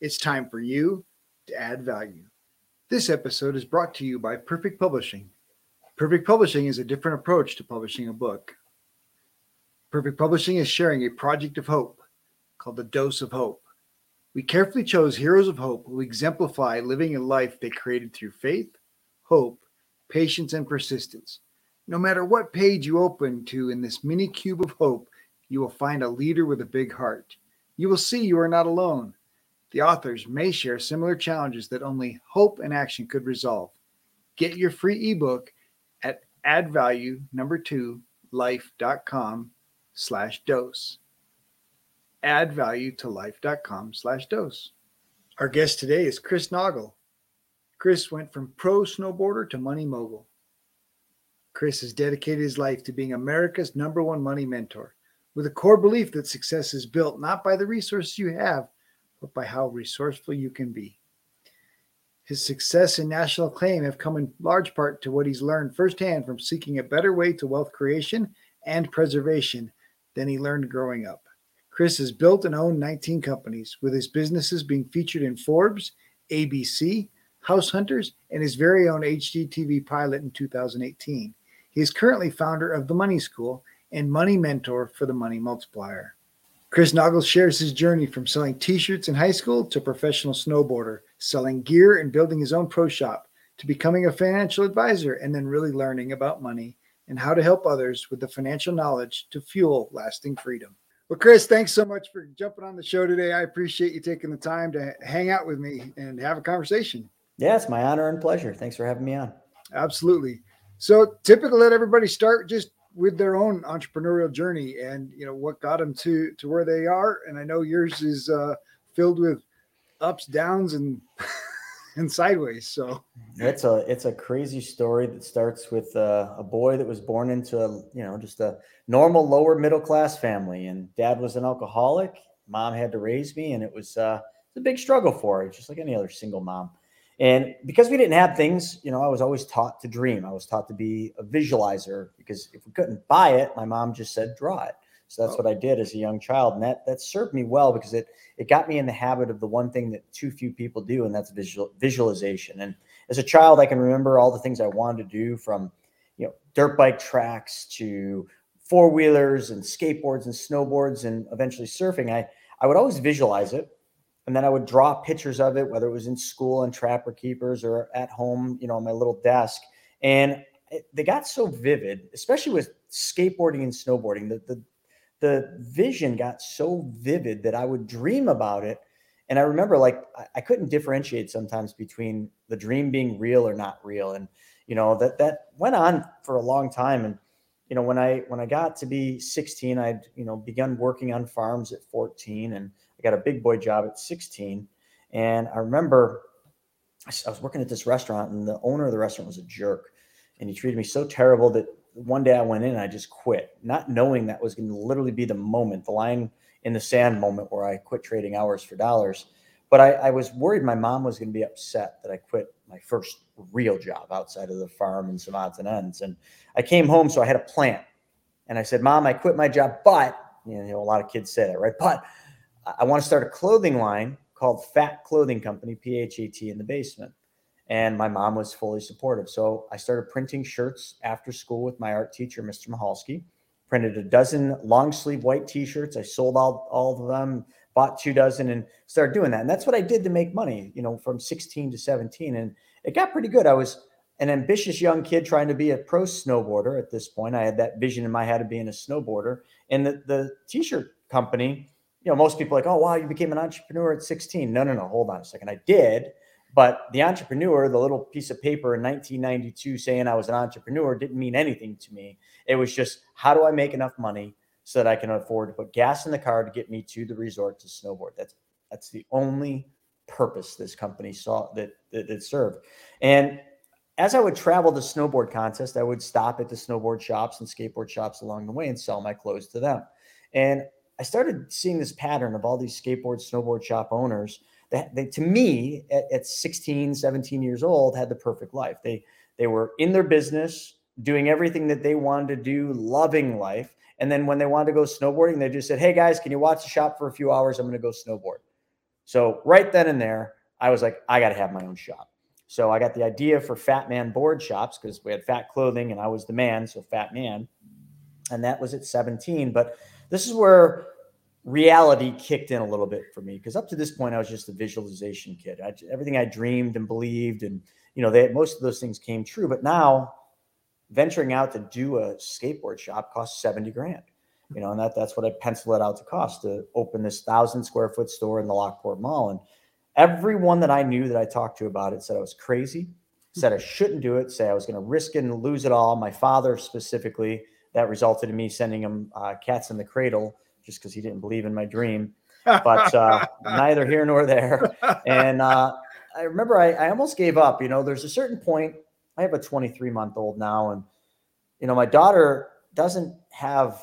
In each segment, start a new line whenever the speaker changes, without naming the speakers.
It's time for you to add value. This episode is brought to you by Perfect Publishing. Perfect Publishing is a different approach to publishing a book. Perfect Publishing is sharing a project of hope called The Dose of Hope. We carefully chose heroes of hope who exemplify living a life they created through faith, hope, patience, and persistence. No matter what page you open to in this mini cube of hope, you will find a leader with a big heart. You will see you are not alone. The authors may share similar challenges that only hope and action could resolve. Get your free ebook at addvalue number two life.com slash dose add value to life.com slash dose. Our guest today is Chris Naugle. Chris went from pro snowboarder to money mogul. Chris has dedicated his life to being America's number one money mentor with a core belief that success is built not by the resources you have, but by how resourceful you can be. His success and national acclaim have come in large part to what he's learned firsthand from seeking a better way to wealth creation and preservation than he learned growing up. Chris has built and owned 19 companies, with his businesses being featured in Forbes, ABC, House Hunters, and his very own HGTV pilot in 2018. He is currently founder of The Money School and money mentor for the Money Multiplier. Chris Naugle shares his journey from selling t shirts in high school to professional snowboarder, selling gear and building his own pro shop, to becoming a financial advisor and then really learning about money and how to help others with the financial knowledge to fuel lasting freedom. Well, Chris, thanks so much for jumping on the show today. I appreciate you taking the time to hang out with me and have a conversation.
Yeah, it's my honor and pleasure. Thanks for having me on.
Absolutely. So, typically, let everybody start just with their own entrepreneurial journey and you know what got them to to where they are. And I know yours is uh, filled with ups, downs, and and sideways. So
it's a it's a crazy story that starts with uh, a boy that was born into a you know just a normal lower middle class family, and dad was an alcoholic. Mom had to raise me, and it was uh, it's a big struggle for her, just like any other single mom. And because we didn't have things, you know, I was always taught to dream. I was taught to be a visualizer because if we couldn't buy it, my mom just said, draw it. So that's oh. what I did as a young child, and that that served me well because it it got me in the habit of the one thing that too few people do, and that's visual visualization. And as a child, I can remember all the things I wanted to do, from you know dirt bike tracks to four wheelers and skateboards and snowboards, and eventually surfing. I I would always visualize it, and then I would draw pictures of it, whether it was in school and trapper keepers or at home, you know, on my little desk. And it, they got so vivid, especially with skateboarding and snowboarding. The, the the vision got so vivid that I would dream about it. And I remember like I, I couldn't differentiate sometimes between the dream being real or not real. And you know, that that went on for a long time. And you know, when I when I got to be 16, I'd, you know, begun working on farms at 14 and I got a big boy job at 16. And I remember I was working at this restaurant and the owner of the restaurant was a jerk and he treated me so terrible that one day I went in and I just quit, not knowing that was going to literally be the moment, the line in the sand moment where I quit trading hours for dollars. But I, I was worried my mom was going to be upset that I quit my first real job outside of the farm and some odds and ends. And I came home, so I had a plan. And I said, Mom, I quit my job, but you know, a lot of kids say that, right? But I want to start a clothing line called Fat Clothing Company, PHAT, in the basement and my mom was fully supportive. So I started printing shirts after school with my art teacher, Mr. Mahalski. Printed a dozen long sleeve white t-shirts. I sold all, all of them, bought two dozen, and started doing that. And that's what I did to make money, you know, from 16 to 17. And it got pretty good. I was an ambitious young kid trying to be a pro snowboarder at this point. I had that vision in my head of being a snowboarder. And the, the t-shirt company, you know, most people like, oh wow, you became an entrepreneur at 16. No, no, no, hold on a second. I did but the entrepreneur, the little piece of paper in 1992 saying I was an entrepreneur didn't mean anything to me. It was just, how do I make enough money so that I can afford to put gas in the car to get me to the resort to snowboard? That's that's the only purpose this company saw that that it served. And as I would travel the snowboard contest, I would stop at the snowboard shops and skateboard shops along the way and sell my clothes to them. And I started seeing this pattern of all these skateboard, snowboard shop owners that they, to me, at, at 16, 17 years old, had the perfect life. They they were in their business, doing everything that they wanted to do, loving life. And then when they wanted to go snowboarding, they just said, Hey guys, can you watch the shop for a few hours? I'm going to go snowboard. So right then and there, I was like, I got to have my own shop. So I got the idea for Fat Man board shops because we had fat clothing and I was the man. So Fat Man. And that was at 17. But this is where reality kicked in a little bit for me because up to this point I was just a visualization kid. I, everything I dreamed and believed, and you know, they, most of those things came true. But now, venturing out to do a skateboard shop costs seventy grand. You know, and that that's what I penciled it out to cost to open this thousand square foot store in the Lockport Mall. And everyone that I knew that I talked to about it said I was crazy, said I shouldn't do it, say I was going to risk it and lose it all. My father specifically, that resulted in me sending him uh, cats in the cradle just because he didn't believe in my dream. But uh, neither here nor there. And uh, I remember I, I almost gave up. You know, there's a certain point. I have a 23 month old now, and you know, my daughter doesn't have.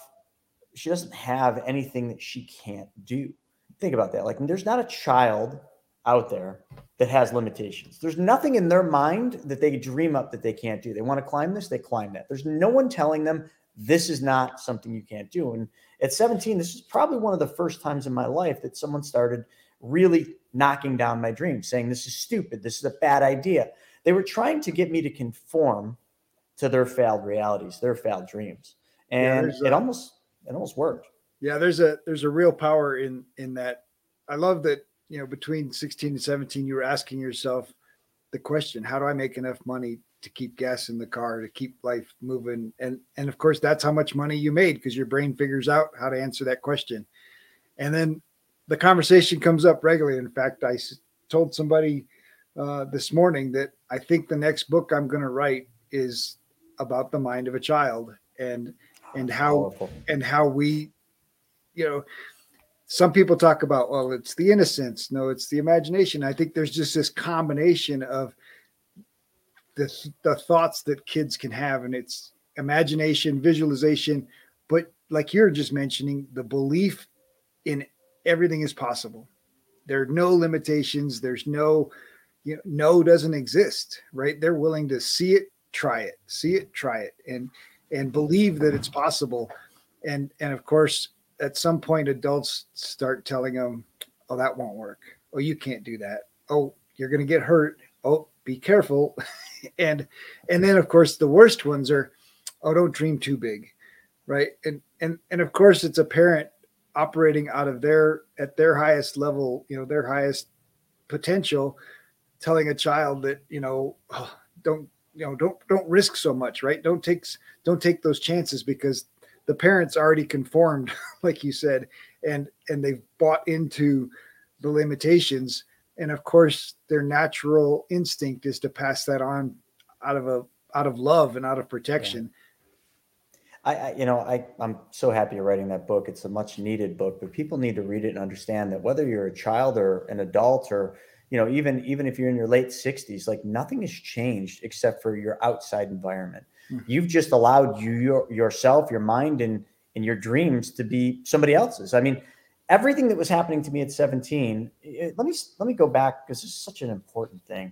She doesn't have anything that she can't do. Think about that. Like, there's not a child out there that has limitations. There's nothing in their mind that they dream up that they can't do. They want to climb this, they climb that. There's no one telling them this is not something you can't do. And at 17, this is probably one of the first times in my life that someone started really knocking down my dreams, saying, This is stupid. This is a bad idea. They were trying to get me to conform to their failed realities, their failed dreams. And yeah, it a, almost it almost worked.
Yeah, there's a there's a real power in in that. I love that, you know, between 16 and 17, you were asking yourself the question, how do I make enough money to keep gas in the car to keep life moving. And and of course that's how much money you made because your brain figures out how to answer that question. And then the conversation comes up regularly. In fact i told somebody uh, this morning that i think the next book i'm going to write is about the mind of a child and and how Powerful. and how we you know some people talk about well it's the innocence. No it's the imagination. I think there's just this combination of the, the thoughts that kids can have and it's imagination visualization but like you're just mentioning the belief in everything is possible. There are no limitations. There's no you know no doesn't exist right? They're willing to see it try it see it try it and and believe that it's possible. And and of course at some point adults start telling them oh that won't work. Oh you can't do that. Oh you're going to get hurt. Oh be careful. And and then of course the worst ones are oh don't dream too big right? And and and of course it's a parent operating out of their at their highest level you know their highest potential telling a child that you know oh, don't you know don't don't risk so much right? Don't take don't take those chances because the parents already conformed like you said and and they've bought into the limitations and of course their natural instinct is to pass that on out of a out of love and out of protection
yeah. I, I, you know i i'm so happy you're writing that book it's a much needed book but people need to read it and understand that whether you're a child or an adult or you know even even if you're in your late 60s like nothing has changed except for your outside environment mm-hmm. you've just allowed you your, yourself your mind and and your dreams to be somebody else's i mean everything that was happening to me at 17 it, let me let me go back because this is such an important thing.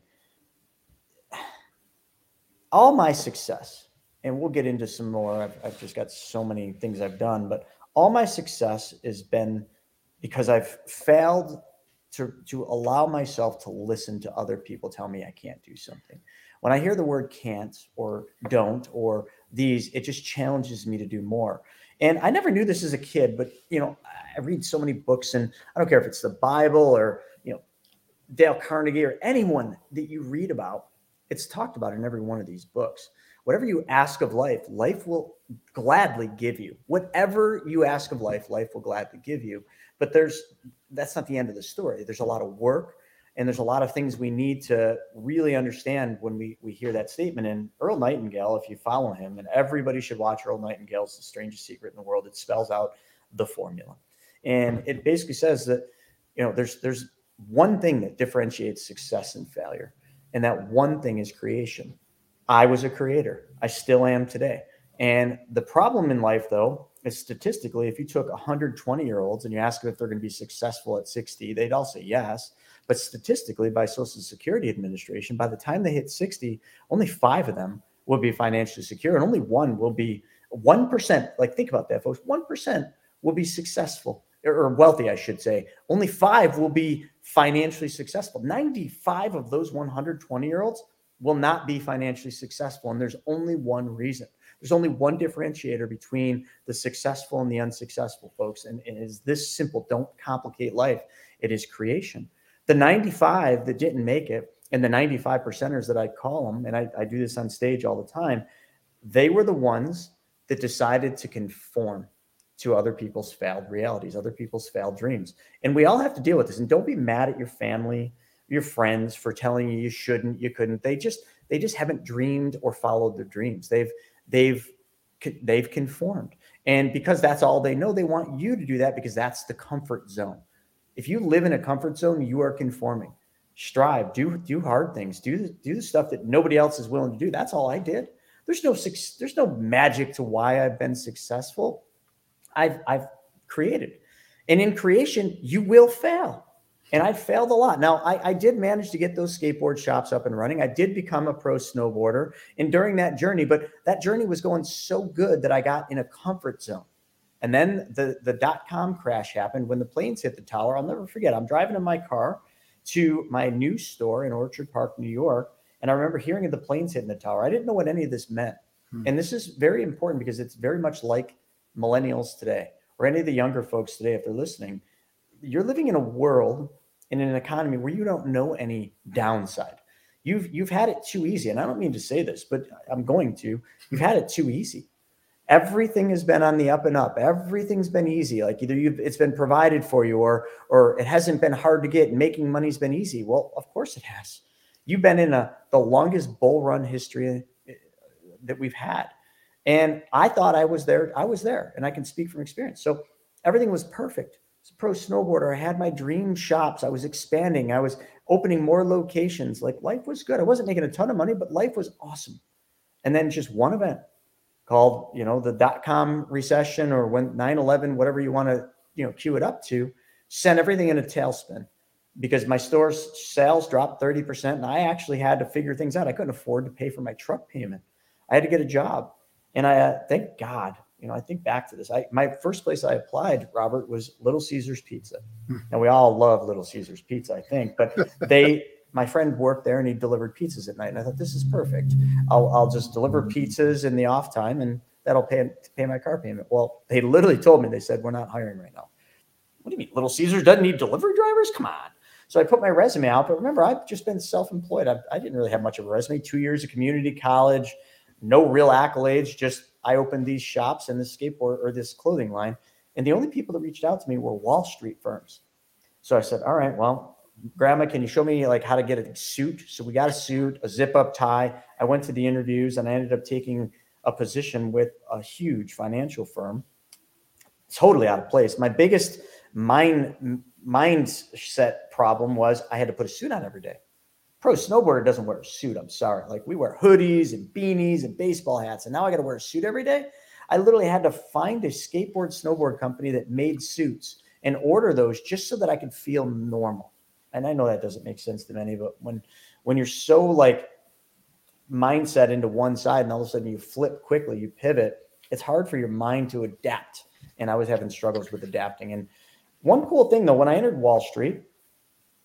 All my success and we'll get into some more I've, I've just got so many things i've done but all my success has been because i've failed to, to allow myself to listen to other people tell me i can't do something. When i hear the word can't or don't or these it just challenges me to do more and I never knew this as a kid, but you know, I read so many books, and I don't care if it's the Bible or you know, Dale Carnegie or anyone that you read about. It's talked about in every one of these books. Whatever you ask of life, life will gladly give you. Whatever you ask of life, life will gladly give you. But there's that's not the end of the story. There's a lot of work and there's a lot of things we need to really understand when we we hear that statement. And Earl Nightingale, if you follow him, and everybody should watch Earl Nightingale's The Strangest Secret in the World. It spells out the formula, and it basically says that you know there's there's one thing that differentiates success and failure. And that one thing is creation. I was a creator. I still am today. And the problem in life, though, is statistically, if you took 120 year olds and you ask them if they're going to be successful at 60, they'd all say yes. But statistically, by Social Security Administration, by the time they hit 60, only five of them will be financially secure, and only one will be 1%. Like, think about that, folks 1% will be successful or wealthy, I should say. Only five will be financially successful. 95 of those 120 year olds will not be financially successful. And there's only one reason. There's only one differentiator between the successful and the unsuccessful, folks. And, it is this simple. Don't complicate life. It is creation. The 95 that didn't make it, and the 95 percenters that I call them, and I, I do this on stage all the time, they were the ones that decided to conform to other people's failed realities, other people's failed dreams. And we all have to deal with this. And don't be mad at your family, your friends for telling you you shouldn't, you couldn't. They just they just haven't dreamed or followed their dreams. They've they've they've conformed. And because that's all they know, they want you to do that because that's the comfort zone. If you live in a comfort zone, you are conforming. Strive, do do hard things, do the, do the stuff that nobody else is willing to do. That's all I did. There's no there's no magic to why I've been successful. I've I've created, and in creation, you will fail. And I failed a lot. Now, I, I, did manage to get those skateboard shops up and running. I did become a pro snowboarder. And during that journey, but that journey was going so good that I got in a comfort zone. And then the, the dot com crash happened when the planes hit the tower. I'll never forget. I'm driving in my car to my new store in Orchard Park, New York. And I remember hearing of the planes hitting the tower. I didn't know what any of this meant. Hmm. And this is very important because it's very much like millennials today or any of the younger folks today, if they're listening. You're living in a world in an economy where you don't know any downside. You've you've had it too easy. And I don't mean to say this, but I'm going to. You've had it too easy everything has been on the up and up. Everything's been easy. Like either you've it's been provided for you or or it hasn't been hard to get. Making money's been easy. Well of course it has. You've been in a the longest bull run history uh, that we've had. And i thought i was there i was there and i can speak from experience. So everything was perfect. As a pro snowboarder i had my dream shops. I was expanding. I was opening more locations. Like life was good. I wasn't making a ton of money but life was awesome. And then just one event called, you know, the dot com recession or when 9-11, whatever you want to, you know, cue it up to, sent everything in a tailspin because my store's sales dropped 30% and I actually had to figure things out. I couldn't afford to pay for my truck payment. I had to get a job. And I uh, thank God, you know, I think back to this. I my first place I applied, Robert, was Little Caesars Pizza. Hmm. And we all love Little Caesars Pizza, I think, but they my friend worked there and he delivered pizzas at night. And I thought, this is perfect. I'll, I'll just deliver pizzas in the off time and that'll pay, pay my car payment. Well, they literally told me, they said, we're not hiring right now. What do you mean? Little Caesars doesn't need delivery drivers? Come on. So I put my resume out. But remember, I've just been self employed. I, I didn't really have much of a resume. Two years of community college, no real accolades. Just I opened these shops and this skateboard or this clothing line. And the only people that reached out to me were Wall Street firms. So I said, all right, well, grandma, can you show me like how to get a suit? So we got a suit, a zip up tie. I went to the interviews and I ended up taking a position with a huge financial firm. Totally out of place. My biggest mind mindset problem was I had to put a suit on every day. Pro snowboarder doesn't wear a suit. I'm sorry. Like we wear hoodies and beanies and baseball hats, and now I got to wear a suit every day. I literally had to find a skateboard snowboard company that made suits and order those just so that I could feel normal and I know that doesn't make sense to many, but when when you're so like mindset into one side and all of a sudden you flip quickly, you pivot, it's hard for your mind to adapt. And I was having struggles with adapting. And one cool thing though, when I entered Wall Street,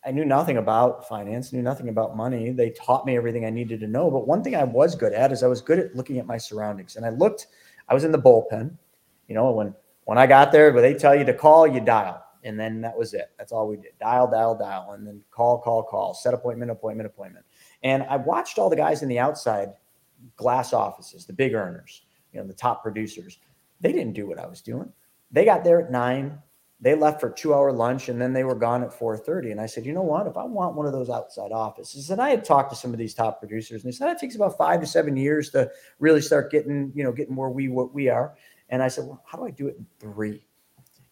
I knew nothing about finance, knew nothing about money. They taught me everything I needed to know. But one thing I was good at is I was good at looking at my surroundings. And I looked, I was in the bullpen. You know, when when I got there, where they tell you to call, you dial and then that was it. That's all we did. Dial, dial, dial, and then call, call, call, set appointment, appointment, appointment. And I watched all the guys in the outside glass offices, the big earners, you know, the top producers. They didn't do what I was doing. They got there at nine. They left for two hour lunch and then they were gone at 4:30. And I said, you know what? If I want one of those outside offices, and I had talked to some of these top producers, and they said it takes about five to seven years to really start getting, you know, getting where we what we are. And I said, well, how do I do it in three?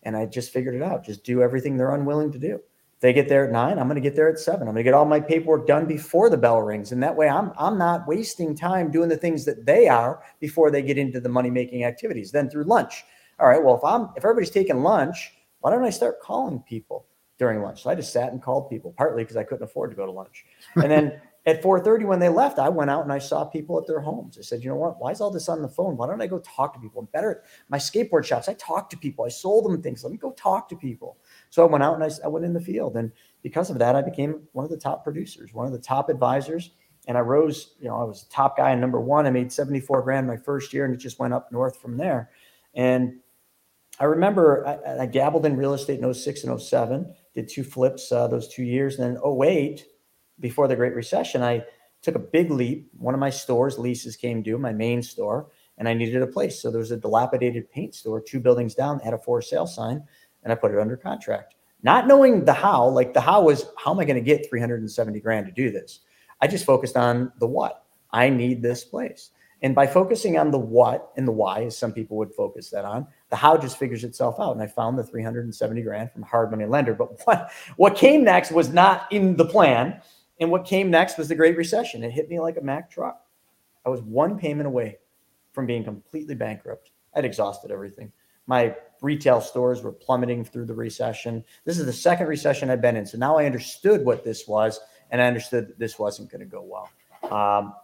And I just figured it out. Just do everything they're unwilling to do. they get there at nine, I'm going to get there at seven. I'm going to get all my paperwork done before the bell rings, and that way, I'm I'm not wasting time doing the things that they are before they get into the money making activities. Then through lunch, all right. Well, if I'm if everybody's taking lunch, why don't I start calling people during lunch? So I just sat and called people, partly because I couldn't afford to go to lunch, and then. At 4:30 when they left, I went out and I saw people at their homes. I said, "You know what? Why is all this on the phone? Why don't I go talk to people? I'm better my skateboard shops. I talk to people. I sold them things. Let me go talk to people." So I went out and I, I went in the field. And because of that, I became one of the top producers, one of the top advisors. And I rose, you know, I was top guy in number one. I made 74 grand my first year and it just went up north from there. And I remember I, I in real estate in 06 and 07, did two flips uh, those two years. And then 08, before the Great Recession, I took a big leap. One of my stores, leases came due, my main store, and I needed a place. So there was a dilapidated paint store two buildings down, that had a for sale sign and I put it under contract. Not knowing the how, like the how was how am I going to get 370 grand to do this? I just focused on the what. I need this place. And by focusing on the what and the why, as some people would focus that on, the how just figures itself out. And I found the 370 grand from hard money lender. But what, what came next was not in the plan. And what came next was the Great Recession. It hit me like a Mack truck. I was one payment away from being completely bankrupt. I'd exhausted everything. My retail stores were plummeting through the recession. This is the second recession I've been in. So now I understood what this was, and I understood that this wasn't going to go well. Um,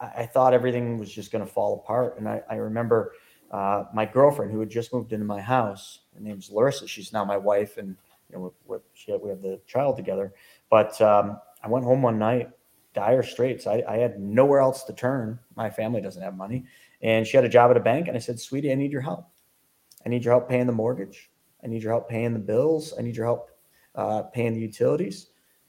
I, I, thought everything was just going to fall apart. And I, I remember uh, my girlfriend who had just moved into my house. Her name's Larissa. She's now my wife, and you know we we have the child together. But um, I went home one night, dire straits. I, I had nowhere else to turn. My family doesn't have money, and she had a job at a bank. And I said, "Sweetie, I need your help." I need your help paying the mortgage. I need your help paying the bills. I need your help uh, paying the utilities.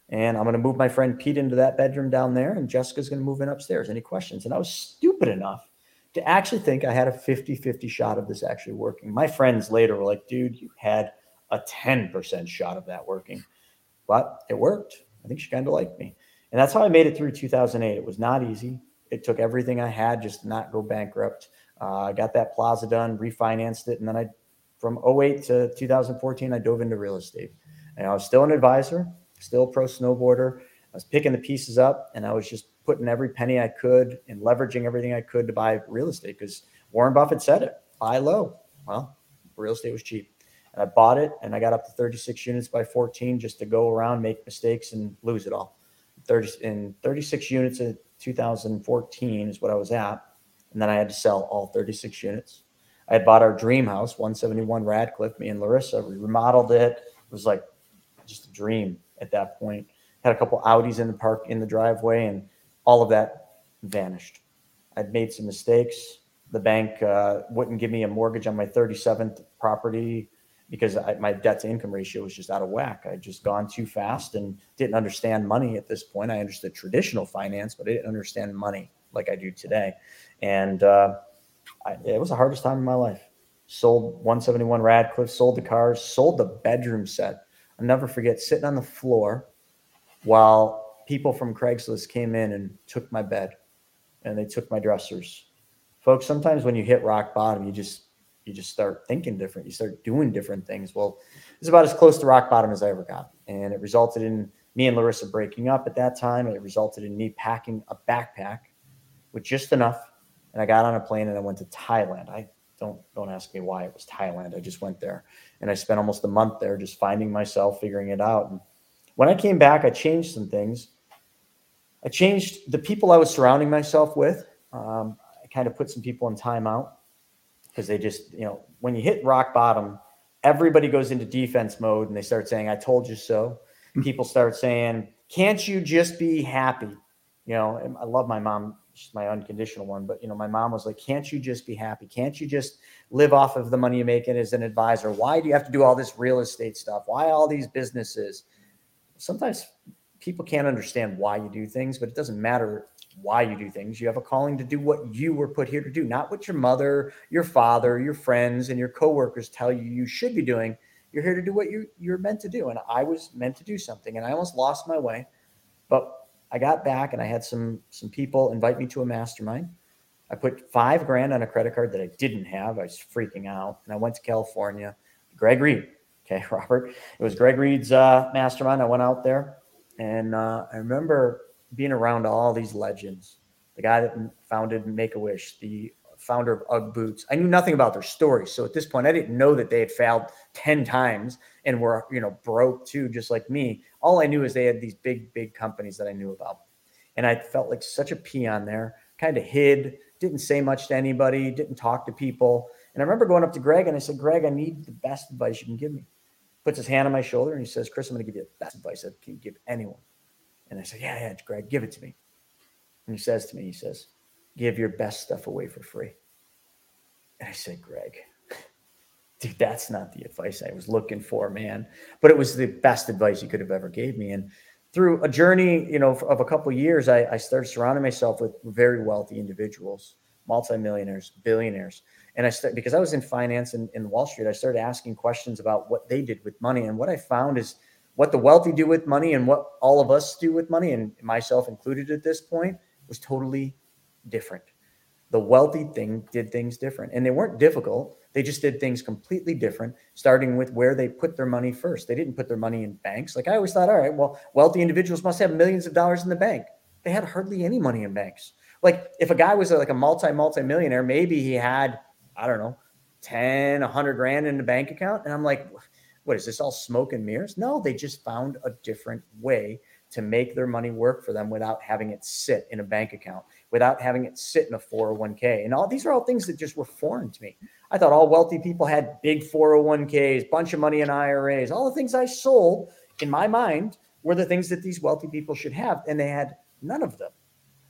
And I'm going to move my friend Pete into that bedroom down there, and Jessica's going to move in upstairs. Any questions? And I was stupid enough to actually think I had a 50 50 shot of this actually working. My friends later were like, dude, you had a 10% shot of that working. But it worked. I think she kind of liked me. And that's how I made it through 2008. It was not easy. It took everything I had just to not go bankrupt. Uh, I got that plaza done, refinanced it, and then I, from 08 to 2014, I dove into real estate. And I was still an advisor, still pro snowboarder. I was picking the pieces up, and I was just putting every penny I could and leveraging everything I could to buy real estate because Warren Buffett said it: buy low. Well, real estate was cheap. And I bought it and I got up to 36 units by 14 just to go around, make mistakes, and lose it all. 30 in 36 units in 2014 is what I was at and then I had to sell all 36 units. I had bought our dream house, 171 Radcliffe. Me and Larissa, we remodeled it. It was like just a dream at that point. Had a couple Audis in the park in the driveway, and all of that vanished. I'd made some mistakes. The bank uh, wouldn't give me a mortgage on my 37th property because I, my debt to income ratio was just out of whack. I'd just gone too fast and didn't understand money at this point. I understood traditional finance, but I didn't understand money like I do today. And uh, I, it was the hardest time in my life. Sold 171 Radcliffe, sold the cars, sold the bedroom set. I'll never forget sitting on the floor while people from Craigslist came in and took my bed and they took my dressers. Folks, sometimes when you hit rock bottom, you just you just start thinking different. You start doing different things. Well, it's about as close to rock bottom as I ever got. And it resulted in me and Larissa breaking up at that time. It resulted in me packing a backpack with just enough and I got on a plane and I went to Thailand. I don't don't ask me why it was Thailand. I just went there and I spent almost a month there just finding myself, figuring it out. And when I came back, I changed some things. I changed the people I was surrounding myself with. Um, I kind of put some people in timeout because they just, you know, when you hit rock bottom, everybody goes into defense mode and they start saying, I told you so. Hmm. People start saying, Can't you just be happy? You know, I love my mom she's my unconditional one. But you know, my mom was like, "Can't you just be happy? Can't you just live off of the money you make as an advisor? Why do you have to do all this real estate stuff? Why all these businesses?" Sometimes people can't understand why you do things, but it doesn't matter why you do things. You have a calling to do what you were put here to do, not what your mother, your father, your friends, and your coworkers tell you you should be doing. You're here to do what you you're meant to do, and I was meant to do something, and I almost lost my way, but I got back and I had some some people invite me to a mastermind. I put five grand on a credit card that I didn't have. I was freaking out, and I went to California. Greg Reid, Okay, Robert. It was Greg Reid's uh, mastermind. I went out there, and uh, I remember being around all these legends. The guy that founded Make a Wish, the founder of UGG Boots. I knew nothing about their stories, so at this point, I didn't know that they had failed ten times and were you know broke too, just like me. All I knew is they had these big, big companies that I knew about, and I felt like such a peon there. Kind of hid, didn't say much to anybody, didn't talk to people. And I remember going up to Greg and I said, Greg, I need the best advice you can give me. Puts his hand on my shoulder and he says, Chris, I'm going to give you the best advice I can give anyone. And I said, Yeah, yeah, Greg, give it to me. And he says to me, He says, Give your best stuff away for free. And I said, Greg, dude, that's not the advice I was looking for, man. But it was the best advice you could have ever gave me. And through a journey, you know, of a couple years, I, I started surrounding myself with very wealthy individuals, multimillionaires, billionaires. And I started because I was in finance and in Wall Street, I started asking questions about what they did with money. And what I found is what the wealthy do with money and what all of us do with money, and myself included at this point, was totally different. The wealthy thing did things different, and they weren't difficult. They just did things completely different, starting with where they put their money first. They didn't put their money in banks. Like I always thought, all right, well, wealthy individuals must have millions of dollars in the bank. They had hardly any money in banks. Like if a guy was like a multi multi millionaire, maybe he had I don't know 10, 100 grand in the bank account, and I'm like, what is this all smoke and mirrors? No, they just found a different way to make their money work for them without having it sit in a bank account, without having it sit in a 401k. And all these are all things that just were foreign to me. I thought all wealthy people had big 401ks, bunch of money in IRAs. All the things I sold in my mind were the things that these wealthy people should have, and they had none of them.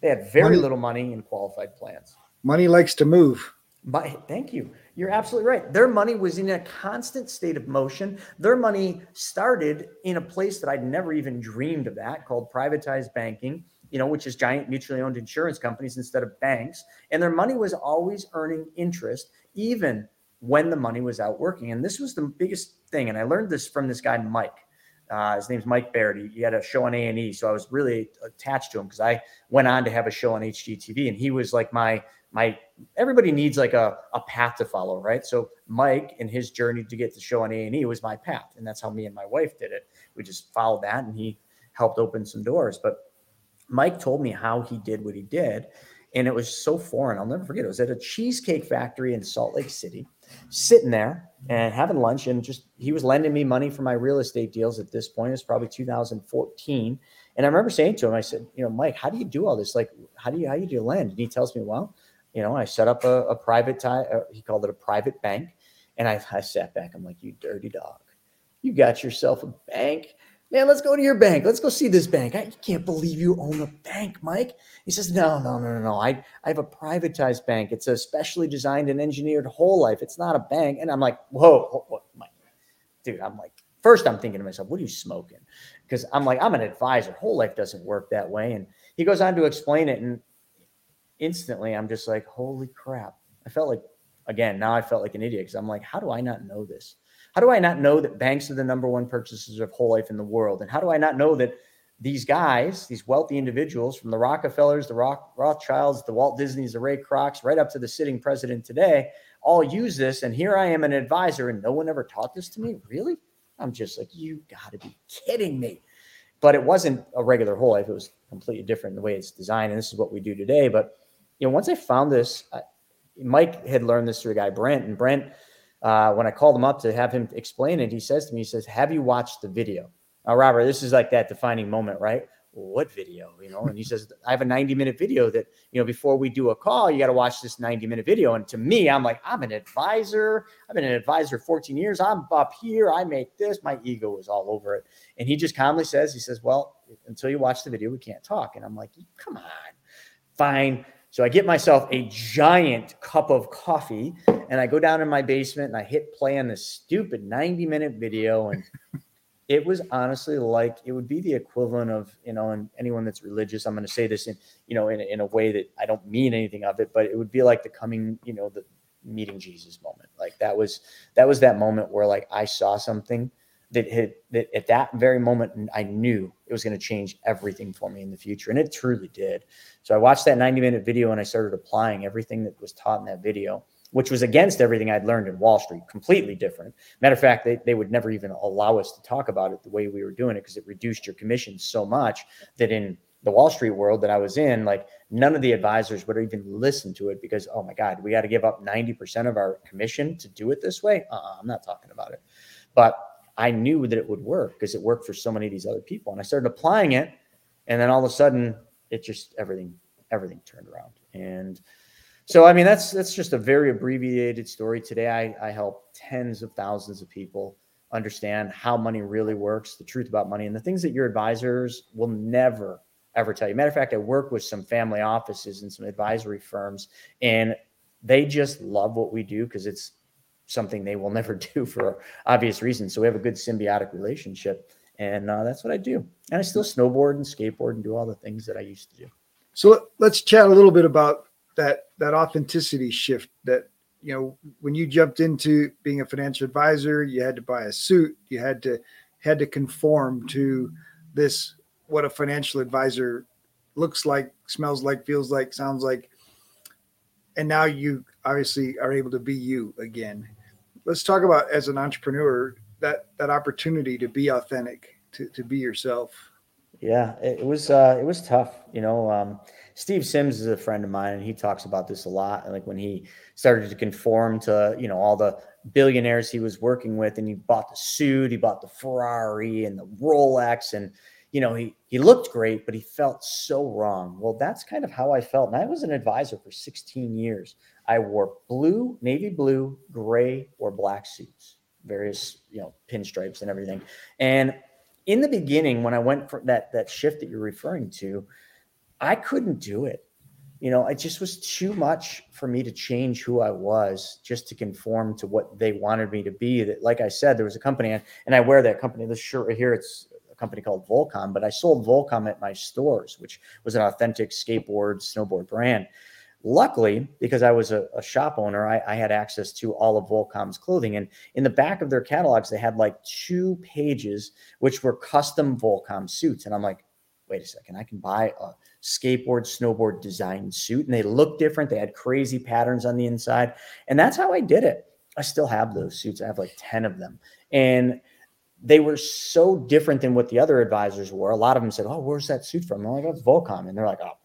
They had very money, little money in qualified plans.
Money likes to move.
But thank you. You're absolutely right. Their money was in a constant state of motion. Their money started in a place that I'd never even dreamed of that called privatized banking, you know, which is giant mutually owned insurance companies instead of banks. And their money was always earning interest, even when the money was out working. And this was the biggest thing. And I learned this from this guy, Mike. Uh, his name's Mike Baird. He, he had a show on A and E, so I was really attached to him because I went on to have a show on HGTV, and he was like my my everybody needs like a, a path to follow, right? So Mike in his journey to get the show on A and E was my path, and that's how me and my wife did it. We just followed that, and he helped open some doors. But Mike told me how he did what he did, and it was so foreign. I'll never forget. It was at a cheesecake factory in Salt Lake City, sitting there and having lunch, and just he was lending me money for my real estate deals. At this point, it's probably 2014. And I remember saying to him, I said, you know, Mike, how do you do all this? Like, how do you how do you lend? And he tells me, well, you know, I set up a, a private tie. Uh, he called it a private bank, and I, I sat back. I'm like, you dirty dog, you got yourself a bank, man. Let's go to your bank. Let's go see this bank. I can't believe you own a bank, Mike. He says, no, no, no, no, no. I I have a privatized bank. It's a specially designed and engineered whole life. It's not a bank. And I'm like, whoa, whoa, whoa Mike, dude. I'm like, first I'm thinking to myself, what are you smoking? Because I'm like, I'm an advisor. Whole life doesn't work that way. And he goes on to explain it, and instantly I'm just like, holy crap. I felt like, again, now I felt like an idiot because I'm like, how do I not know this? How do I not know that banks are the number one purchasers of whole life in the world? And how do I not know that these guys, these wealthy individuals from the Rockefellers, the Rock, Rothschilds, the Walt Disneys, the Ray Krocs, right up to the sitting president today, all use this. And here I am, an advisor, and no one ever taught this to me? Really? I'm just like, you got to be kidding me. But it wasn't a regular whole life. It was completely different in the way it's designed. And this is what we do today. But you know, once I found this, I, Mike had learned this through a guy, Brent, and Brent, uh, when I called him up to have him explain it, he says to me, he says, "Have you watched the video?" Now, Robert, this is like that defining moment, right? what video? You know, and he says, "I have a 90 minute video that you know before we do a call, you got to watch this 90 minute video." And to me, I'm like, I'm an advisor. I've been an advisor 14 years. I'm up here. I make this. My ego is all over it. And he just calmly says, he says, "Well, until you watch the video, we can't talk." And I'm like, "Come on, fine." So I get myself a giant cup of coffee and I go down in my basement and I hit play on this stupid 90 minute video. And it was honestly like it would be the equivalent of, you know, and anyone that's religious, I'm going to say this in, you know, in, in a way that I don't mean anything of it, but it would be like the coming, you know, the meeting Jesus moment. Like that was, that was that moment where like I saw something that hit that at that very moment I knew it was going to change everything for me in the future. And it truly did. So I watched that 90 minute video and I started applying everything that was taught in that video which was against everything I'd learned in Wall Street, completely different. Matter of fact, they, they would never even allow us to talk about it the way we were doing it because it reduced your commission so much that in the Wall Street world that I was in, like none of the advisors would even listen to it because, oh my God, we got to give up 90% of our commission to do it this way. Uh-uh, I'm not talking about it. But I knew that it would work because it worked for so many of these other people. And I started applying it. And then all of a sudden, it just everything, everything turned around. And so, I mean, that's that's just a very abbreviated story. Today, I, I help tens of thousands of people understand how money really works, the truth about money, and the things that your advisors will never ever tell you. Matter of fact, I work with some family offices and some advisory firms, and they just love what we do because it's something they will never do for obvious reasons. So we have a good symbiotic relationship, and uh, that's what I do. And I still snowboard and skateboard and do all the things that I used to do.
So let's chat a little bit about that that authenticity shift that you know when you jumped into being a financial advisor you had to buy a suit you had to had to conform to this what a financial advisor looks like smells like feels like sounds like and now you obviously are able to be you again let's talk about as an entrepreneur that that opportunity to be authentic to, to be yourself
yeah it was uh it was tough you know um Steve Sims is a friend of mine, and he talks about this a lot. And Like when he started to conform to, you know, all the billionaires he was working with, and he bought the suit, he bought the Ferrari and the Rolex, and you know, he he looked great, but he felt so wrong. Well, that's kind of how I felt. And I was an advisor for 16 years. I wore blue, navy blue, gray, or black suits, various, you know, pinstripes and everything. And in the beginning, when I went for that that shift that you're referring to, I couldn't do it. You know, it just was too much for me to change who I was just to conform to what they wanted me to be. That, like I said, there was a company, and and I wear that company. This shirt right here, it's a company called Volcom, but I sold Volcom at my stores, which was an authentic skateboard, snowboard brand. Luckily, because I was a, a shop owner, I, I, had access to all of Volcom's clothing. And in the back of their catalogs, they had like two pages, which were custom Volcom suits. And I'm like, wait a second, I can buy a skateboard, snowboard design suit. And they look different. They had crazy patterns on the inside. And that's how I did it. I still have those suits. I have like 10 of them. And they were so different than what the other advisors were. A lot of them said, Oh, where's that suit from? I'm like, oh, it's Volcom. And they're like, Oh,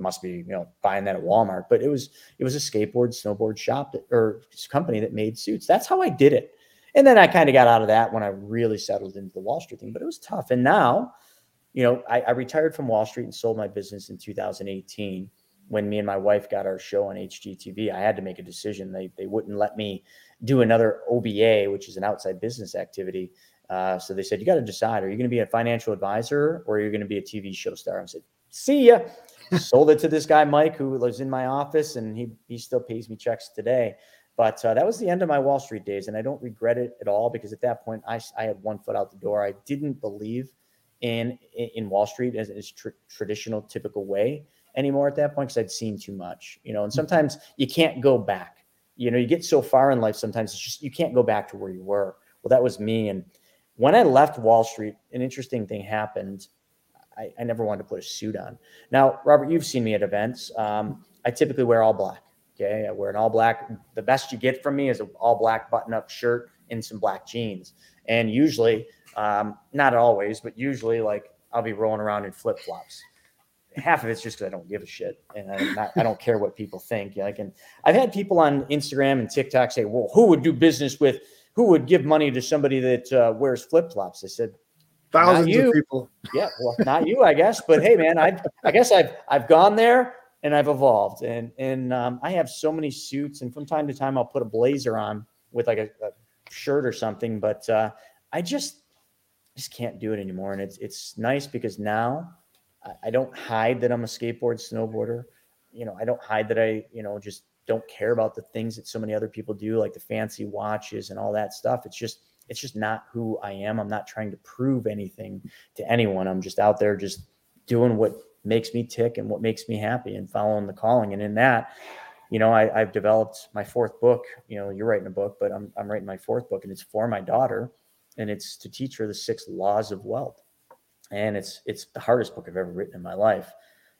must be, you know, buying that at Walmart. But it was it was a skateboard, snowboard shop that, or company that made suits. That's how I did it. And then I kind of got out of that when I really settled into the Wall Street thing. But it was tough. And now you know, I, I, retired from Wall Street and sold my business in 2018 when me and my wife got our show on HGTV. I had to make a decision. They, they wouldn't let me do another OBA, which is an outside business activity. Uh, so they said, you got to decide, are you going to be a financial advisor or are you going to be a TV show star? I said, see ya. Sold it to this guy, Mike, who lives in my office and he, he still pays me checks today. But uh, that was the end of my Wall Street days. And I don't regret it at all because at that point I, I had one foot out the door. I didn't believe in in Wall Street as its tr- traditional, typical way anymore at that point because I'd seen too much, you know. And mm-hmm. sometimes you can't go back. You know, you get so far in life. Sometimes it's just you can't go back to where you were. Well, that was me. And when I left Wall Street, an interesting thing happened. I, I never wanted to put a suit on. Now, Robert, you've seen me at events. Um, I typically wear all black. Okay, I wear an all black. The best you get from me is an all black button up shirt and some black jeans. And usually um, not always, but usually, like I'll be rolling around in flip flops. Half of it's just because I don't give a shit, and not, I don't care what people think. Like, and I've had people on Instagram and TikTok say, "Well, who would do business with? Who would give money to somebody that uh, wears flip flops?" I said,
thousands of people.
Yeah, well, not you, I guess. But hey, man, I've—I guess I've I've gone there and I've evolved, and and um, I have so many suits, and from time to time I'll put a blazer on with like a, a shirt or something. But uh, I just just can't do it anymore. And it's it's nice because now I, I don't hide that I'm a skateboard snowboarder. You know, I don't hide that I, you know, just don't care about the things that so many other people do, like the fancy watches and all that stuff. It's just it's just not who I am. I'm not trying to prove anything to anyone. I'm just out there just doing what makes me tick and what makes me happy and following the calling. And in that, you know, I, have developed my fourth book. You know, you're writing a book, but I'm I'm writing my fourth book, and it's for my daughter and it's to teach her the six laws of wealth. And it's it's the hardest book I've ever written in my life,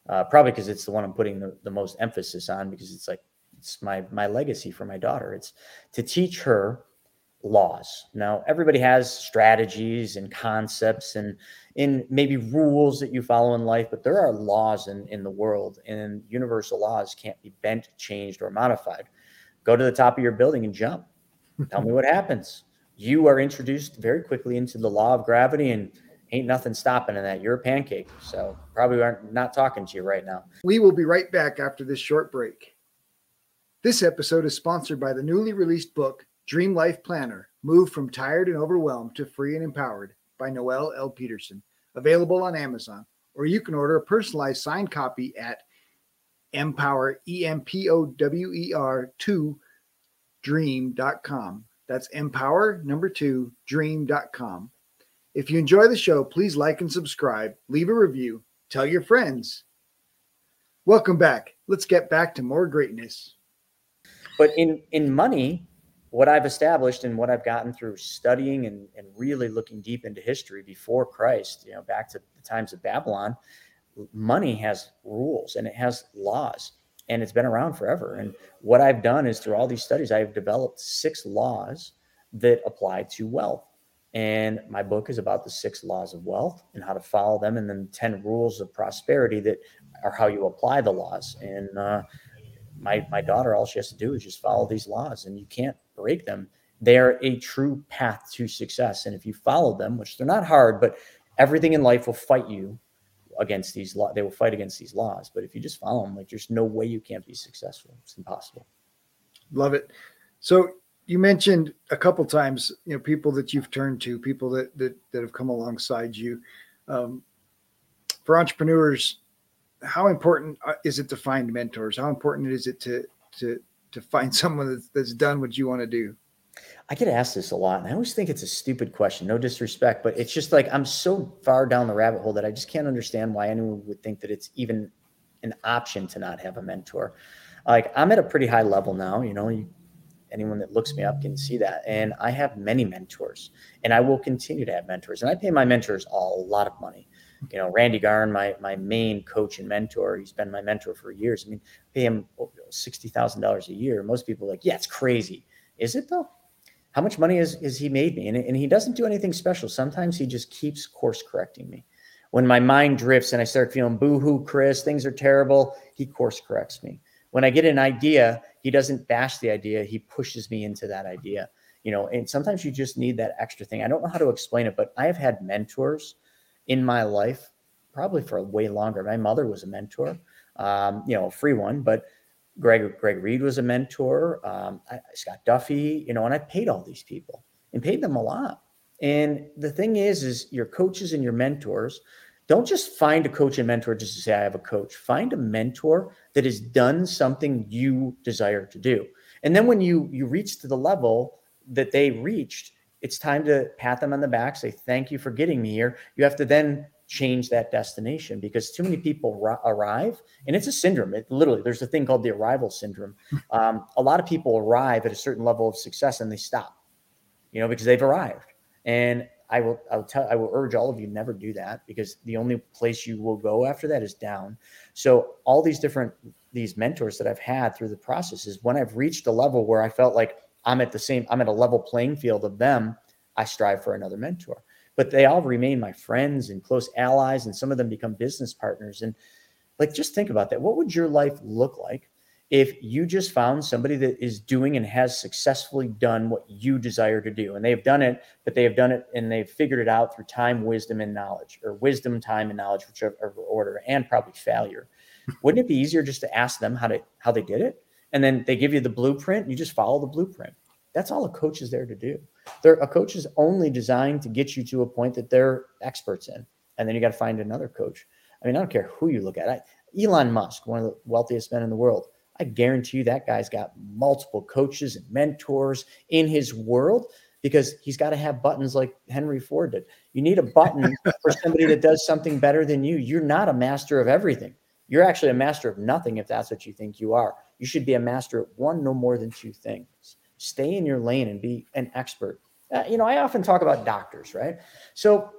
uh, probably because it's the one I'm putting the, the most emphasis on because it's like it's my my legacy for my daughter. It's to teach her laws. Now, everybody has strategies and concepts and in maybe rules that you follow in life, but there are laws in, in the world, and universal laws can't be bent, changed, or modified. Go to the top of your building and jump. Tell me what happens. You are introduced very quickly into the law of gravity, and ain't nothing stopping in that. You're a pancake. So probably aren't not talking to you right now.
We will be right back after this short break. This episode is sponsored by the newly released book, Dream Life Planner Move from Tired and Overwhelmed to Free and Empowered by Noelle L. Peterson, available on Amazon, or you can order a personalized signed copy at empower, E M P O W E R 2 dream.com. That's empower number two dream.com. If you enjoy the show, please like and subscribe, leave a review, tell your friends. Welcome back. Let's get back to more greatness.
But in in money, what I've established and what I've gotten through studying and, and really looking deep into history before Christ, you know, back to the times of Babylon, money has rules and it has laws and it's been around forever. And what I've done is through all these studies, I've developed six laws that apply to wealth. And my book is about the six laws of wealth and how to follow them, and then 10 rules of prosperity that are how you apply the laws. And uh, my, my daughter, all she has to do is just follow these laws, and you can't break them. They're a true path to success. And if you follow them, which they're not hard, but everything in life will fight you against these laws. They will fight against these laws. But if you just follow them, like there's no way you can't be successful. It's impossible.
Love it. So you mentioned a couple times, you know, people that you've turned to, people that that, that have come alongside you. Um, for entrepreneurs, how important uh, is it to find mentors? How important is it to to to find someone that's, that's done what you want to do?
I get asked this a lot, and I always think it's a stupid question. No disrespect, but it's just like I'm so far down the rabbit hole that I just can't understand why anyone would think that it's even an option to not have a mentor. Like I'm at a pretty high level now. You know, you, anyone that looks me up can see that, and I have many mentors, and I will continue to have mentors, and I pay my mentors a lot of money. You know, Randy Garn, my my main coach and mentor, he's been my mentor for years. I mean, pay him sixty thousand dollars a year. Most people like, yeah, it's crazy. Is it though? how much money has, has he made me? And, and he doesn't do anything special. Sometimes he just keeps course correcting me. When my mind drifts and I start feeling boo hoo, Chris, things are terrible, he course corrects me. When I get an idea, he doesn't bash the idea, he pushes me into that idea. You know, and sometimes you just need that extra thing. I don't know how to explain it, but I have had mentors in my life probably for way longer. My mother was a mentor, um, you know, a free one, but Greg Greg Reid was a mentor. Um, I, Scott Duffy, you know, and I paid all these people and paid them a lot. And the thing is, is your coaches and your mentors don't just find a coach and mentor just to say I have a coach. Find a mentor that has done something you desire to do. And then when you you reach to the level that they reached, it's time to pat them on the back, say thank you for getting me here. You have to then change that destination because too many people arrive and it's a syndrome. It literally there's a thing called the arrival syndrome. Um, a lot of people arrive at a certain level of success and they stop you know because they've arrived. And i will i will tell i will urge all of you never do that because the only place you will go after that is down. So all these different these mentors that i've had through the process is when i've reached a level where i felt like i'm at the same i'm at a level playing field of them i strive for another mentor but they all remain my friends and close allies, and some of them become business partners. And like, just think about that. What would your life look like if you just found somebody that is doing and has successfully done what you desire to do? And they've done it, but they have done it and they've figured it out through time, wisdom, and knowledge, or wisdom, time, and knowledge, whichever order, and probably failure. Wouldn't it be easier just to ask them how to how they did it? And then they give you the blueprint, you just follow the blueprint. That's all a coach is there to do. They're, a coach is only designed to get you to a point that they're experts in, and then you got to find another coach. I mean, I don't care who you look at. I, Elon Musk, one of the wealthiest men in the world, I guarantee you that guy's got multiple coaches and mentors in his world because he's got to have buttons like Henry Ford did. You need a button for somebody that does something better than you. You're not a master of everything. You're actually a master of nothing if that's what you think you are. You should be a master at one, no more than two things stay in your lane and be an expert. Uh, you know, I often talk about doctors, right? So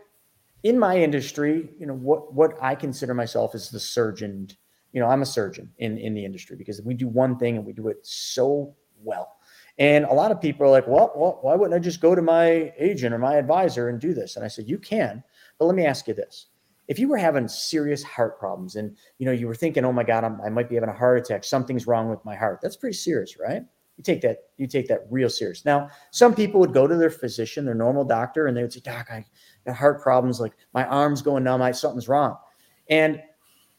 in my industry, you know, what what I consider myself is the surgeon you know, I'm a surgeon in in the industry because we do one thing and we do it so well. And a lot of people are like, well, well, why wouldn't I just go to my agent or my advisor and do this? And I said, you can, but let me ask you this. If you were having serious heart problems and you know you were thinking, oh my God, I'm, I might be having a heart attack, something's wrong with my heart. That's pretty serious, right? You take that, you take that real serious. Now, some people would go to their physician, their normal doctor, and they would say, Doc, I got heart problems, like my arm's going numb, I something's wrong. And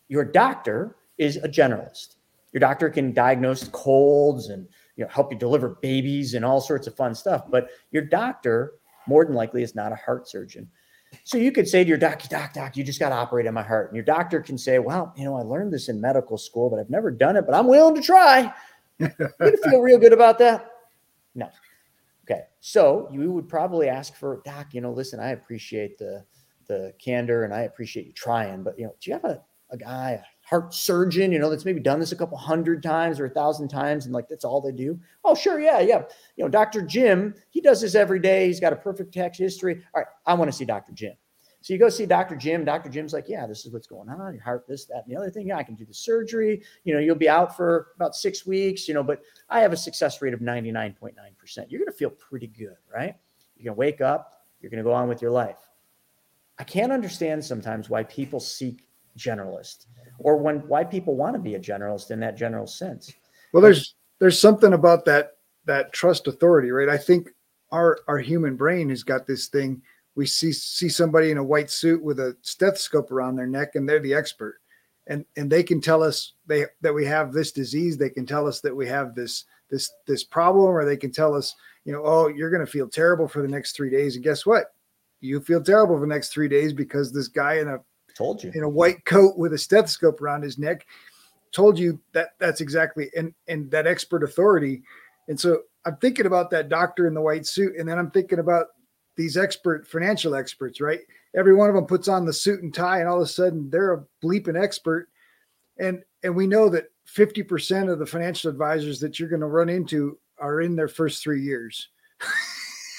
your doctor is a generalist. Your doctor can diagnose colds and you know help you deliver babies and all sorts of fun stuff. But your doctor, more than likely, is not a heart surgeon. So you could say to your doc, doc, doc, you just got to operate on my heart. And your doctor can say, well, you know, I learned this in medical school, but I've never done it, but I'm willing to try. you feel real good about that? No. Okay. So you would probably ask for, doc, you know, listen, I appreciate the the candor and I appreciate you trying, but you know, do you have a, a guy, a heart surgeon, you know, that's maybe done this a couple hundred times or a thousand times and like that's all they do. Oh, sure, yeah, yeah. You know, Dr. Jim, he does this every day. He's got a perfect tax history. All right, I want to see Dr. Jim. So you go see Dr. Jim. Dr. Jim's like, yeah, this is what's going on. Your heart, this, that, and the other thing. Yeah, I can do the surgery. You know, you'll be out for about six weeks, you know, but I have a success rate of 99.9%. You're going to feel pretty good, right? You're going to wake up, you're going to go on with your life. I can't understand sometimes why people seek generalist or when why people want to be a generalist in that general sense.
Well, there's there's something about that that trust authority, right? I think our our human brain has got this thing. We see see somebody in a white suit with a stethoscope around their neck, and they're the expert, and and they can tell us they that we have this disease. They can tell us that we have this this this problem, or they can tell us, you know, oh, you're going to feel terrible for the next three days. And guess what? You feel terrible for the next three days because this guy in a
Told you.
In a white coat with a stethoscope around his neck. Told you that that's exactly and and that expert authority. And so I'm thinking about that doctor in the white suit, and then I'm thinking about these expert financial experts, right? Every one of them puts on the suit and tie, and all of a sudden they're a bleeping expert. And and we know that 50% of the financial advisors that you're going to run into are in their first three years.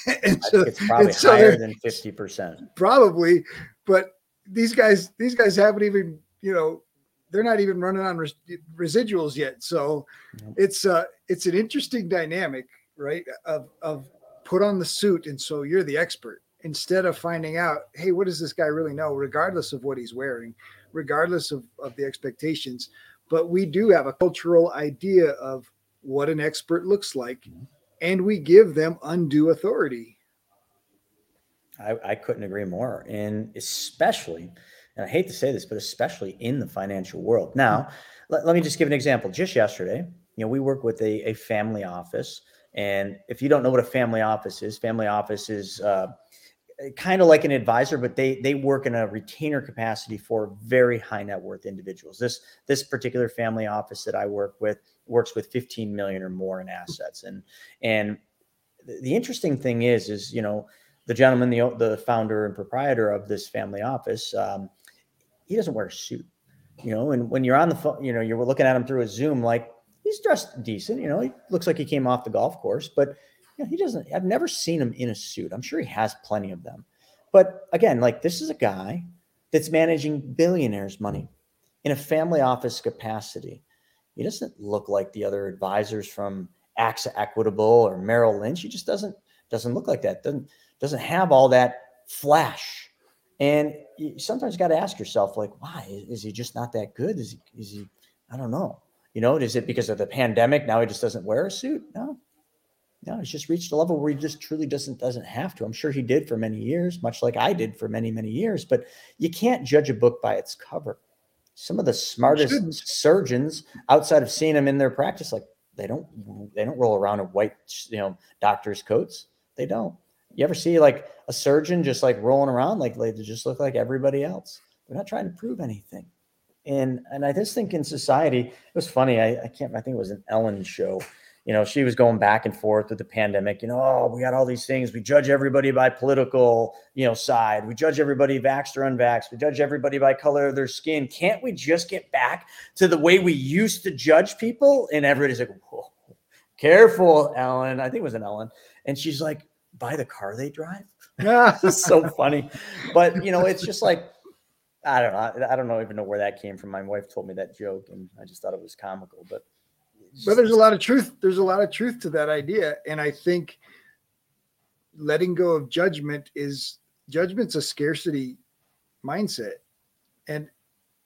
and so, it's probably so higher than 50%.
Probably, but these guys these guys haven't even you know they're not even running on res- residuals yet. So it's uh it's an interesting dynamic right of of put on the suit and so you're the expert instead of finding out hey what does this guy really know regardless of what he's wearing regardless of, of the expectations. But we do have a cultural idea of what an expert looks like mm-hmm. and we give them undue authority
I, I couldn't agree more. And especially, and I hate to say this, but especially in the financial world. Now, let, let me just give an example. Just yesterday, you know, we work with a, a family office. And if you don't know what a family office is, family office is uh, kind of like an advisor, but they they work in a retainer capacity for very high net worth individuals. This this particular family office that I work with works with 15 million or more in assets. And and the interesting thing is, is you know, the gentleman, the the founder and proprietor of this family office, um, he doesn't wear a suit, you know. And when you're on the phone, you know, you're looking at him through a Zoom, like he's dressed decent, you know. He looks like he came off the golf course, but you know, he doesn't. I've never seen him in a suit. I'm sure he has plenty of them, but again, like this is a guy that's managing billionaires' money in a family office capacity. He doesn't look like the other advisors from AXA Equitable or Merrill Lynch. He just doesn't doesn't look like that. Doesn't doesn't have all that flash. And you sometimes got to ask yourself, like, why is he just not that good? Is he, is he, I don't know. You know, is it because of the pandemic? Now he just doesn't wear a suit? No, no, he's just reached a level where he just truly doesn't doesn't have to. I'm sure he did for many years, much like I did for many many years. But you can't judge a book by its cover. Some of the smartest surgeons, outside of seeing them in their practice, like they don't they don't roll around in white you know doctors coats. They don't. You ever see like a surgeon just like rolling around like they just look like everybody else? They're not trying to prove anything. And and I just think in society, it was funny. I, I can't I think it was an Ellen show. You know, she was going back and forth with the pandemic. You know, oh, we got all these things. We judge everybody by political, you know, side. We judge everybody vaxxed or unvaxxed. We judge everybody by color of their skin. Can't we just get back to the way we used to judge people? And everybody's like, Whoa, careful, Ellen. I think it was an Ellen. And she's like, by the car they drive. Yeah, it's so funny. But you know, it's just like I don't know. I don't know even know where that came from. My wife told me that joke, and I just thought it was comical. But
but there's a lot of truth. There's a lot of truth to that idea, and I think letting go of judgment is judgment's a scarcity mindset, and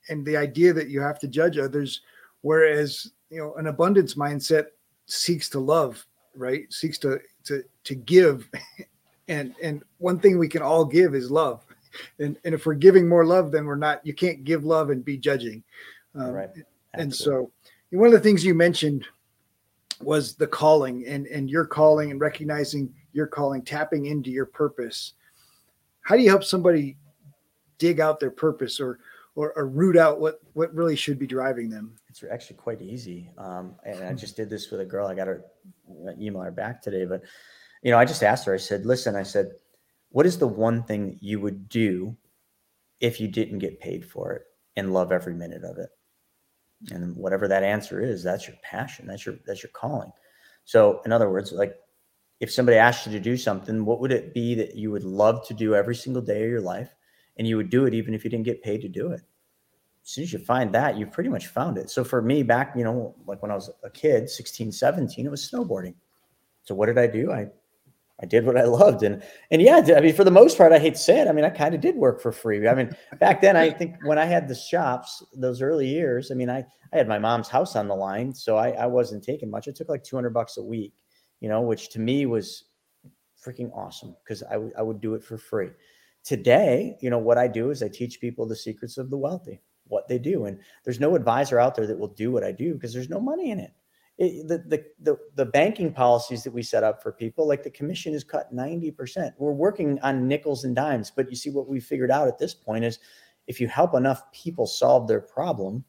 and the idea that you have to judge others, whereas you know an abundance mindset seeks to love, right? Seeks to to to give, and and one thing we can all give is love, and and if we're giving more love, then we're not. You can't give love and be judging, um, right? And so one of the things you mentioned was the calling and and your calling and recognizing your calling, tapping into your purpose. How do you help somebody dig out their purpose or or, or root out what what really should be driving them?
It's actually quite easy. Um, and I just did this with a girl. I got her email her back today, but you know, I just asked her. I said, "Listen," I said, "What is the one thing that you would do if you didn't get paid for it and love every minute of it?" And whatever that answer is, that's your passion. That's your that's your calling. So, in other words, like if somebody asked you to do something, what would it be that you would love to do every single day of your life? And you would do it even if you didn't get paid to do it. As soon as you find that, you've pretty much found it. So for me, back, you know, like when I was a kid, 16, 17, it was snowboarding. So what did I do? I I did what I loved. And and yeah, I mean, for the most part, I hate to say it. I mean, I kind of did work for free. I mean, back then, I think when I had the shops, those early years, I mean, I, I had my mom's house on the line. So I, I wasn't taking much. I took like 200 bucks a week, you know, which to me was freaking awesome because I, w- I would do it for free. Today, you know, what I do is I teach people the secrets of the wealthy, what they do. And there's no advisor out there that will do what I do because there's no money in it it, the, the, the, the banking policies that we set up for people, like the commission is cut 90%. We're working on nickels and dimes. But you see, what we figured out at this point is if you help enough people solve their problem,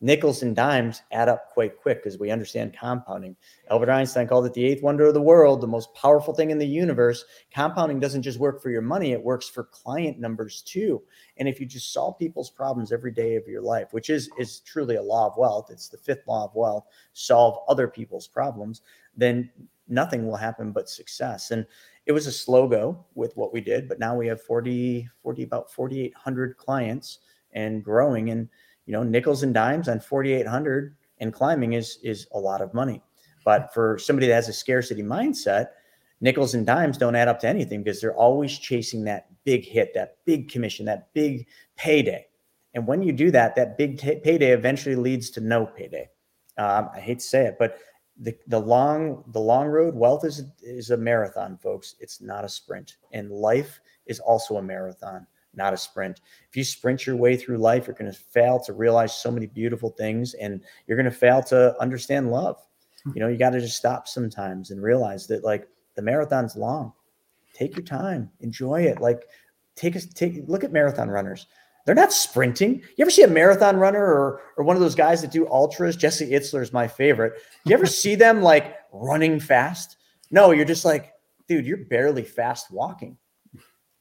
nickels and dimes add up quite quick because we understand compounding. Albert Einstein called it the eighth wonder of the world, the most powerful thing in the universe. Compounding doesn't just work for your money, it works for client numbers too. And if you just solve people's problems every day of your life, which is is truly a law of wealth, it's the fifth law of wealth, solve other people's problems, then nothing will happen but success. And it was a slow go with what we did, but now we have 40 40 about 4800 clients and growing and you know, nickels and dimes on 4,800 and climbing is is a lot of money. But for somebody that has a scarcity mindset, nickels and dimes don't add up to anything because they're always chasing that big hit, that big commission, that big payday. And when you do that, that big t- payday eventually leads to no payday. Um, I hate to say it, but the, the long the long road wealth is is a marathon, folks. It's not a sprint, and life is also a marathon not a sprint. If you sprint your way through life, you're going to fail to realize so many beautiful things and you're going to fail to understand love. Hmm. You know, you got to just stop sometimes and realize that like the marathon's long. Take your time, enjoy it. Like take a take look at marathon runners. They're not sprinting. You ever see a marathon runner or or one of those guys that do ultras? Jesse Itzler is my favorite. You ever see them like running fast? No, you're just like, dude, you're barely fast walking.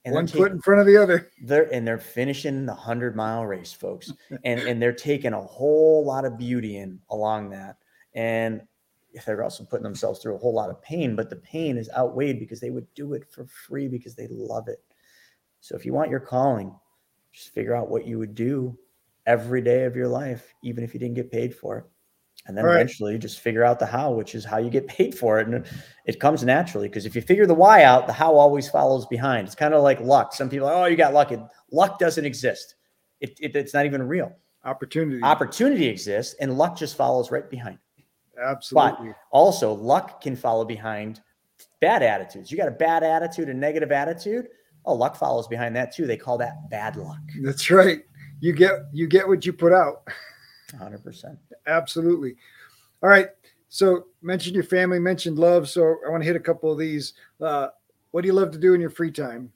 And one foot in front of the other.
They're and they're finishing the hundred mile race, folks, and and they're taking a whole lot of beauty in along that, and they're also putting themselves through a whole lot of pain. But the pain is outweighed because they would do it for free because they love it. So if you want your calling, just figure out what you would do every day of your life, even if you didn't get paid for it and then right. eventually just figure out the how which is how you get paid for it and it comes naturally because if you figure the why out the how always follows behind. It's kind of like luck. Some people are, oh you got lucky luck doesn't exist. It, it, it's not even real.
Opportunity.
Opportunity exists and luck just follows right behind.
Absolutely.
but also luck can follow behind bad attitudes. You got a bad attitude a negative attitude oh luck follows behind that too. They call that bad luck.
That's right. You get you get what you put out
100%.
Absolutely. All right. So, mentioned your family, mentioned love. So, I want to hit a couple of these. Uh, what do you love to do in your free time?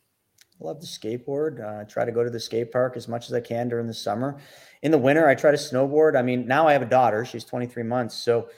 I love to skateboard. Uh, try to go to the skate park as much as I can during the summer. In the winter, I try to snowboard. I mean, now I have a daughter. She's 23 months. So,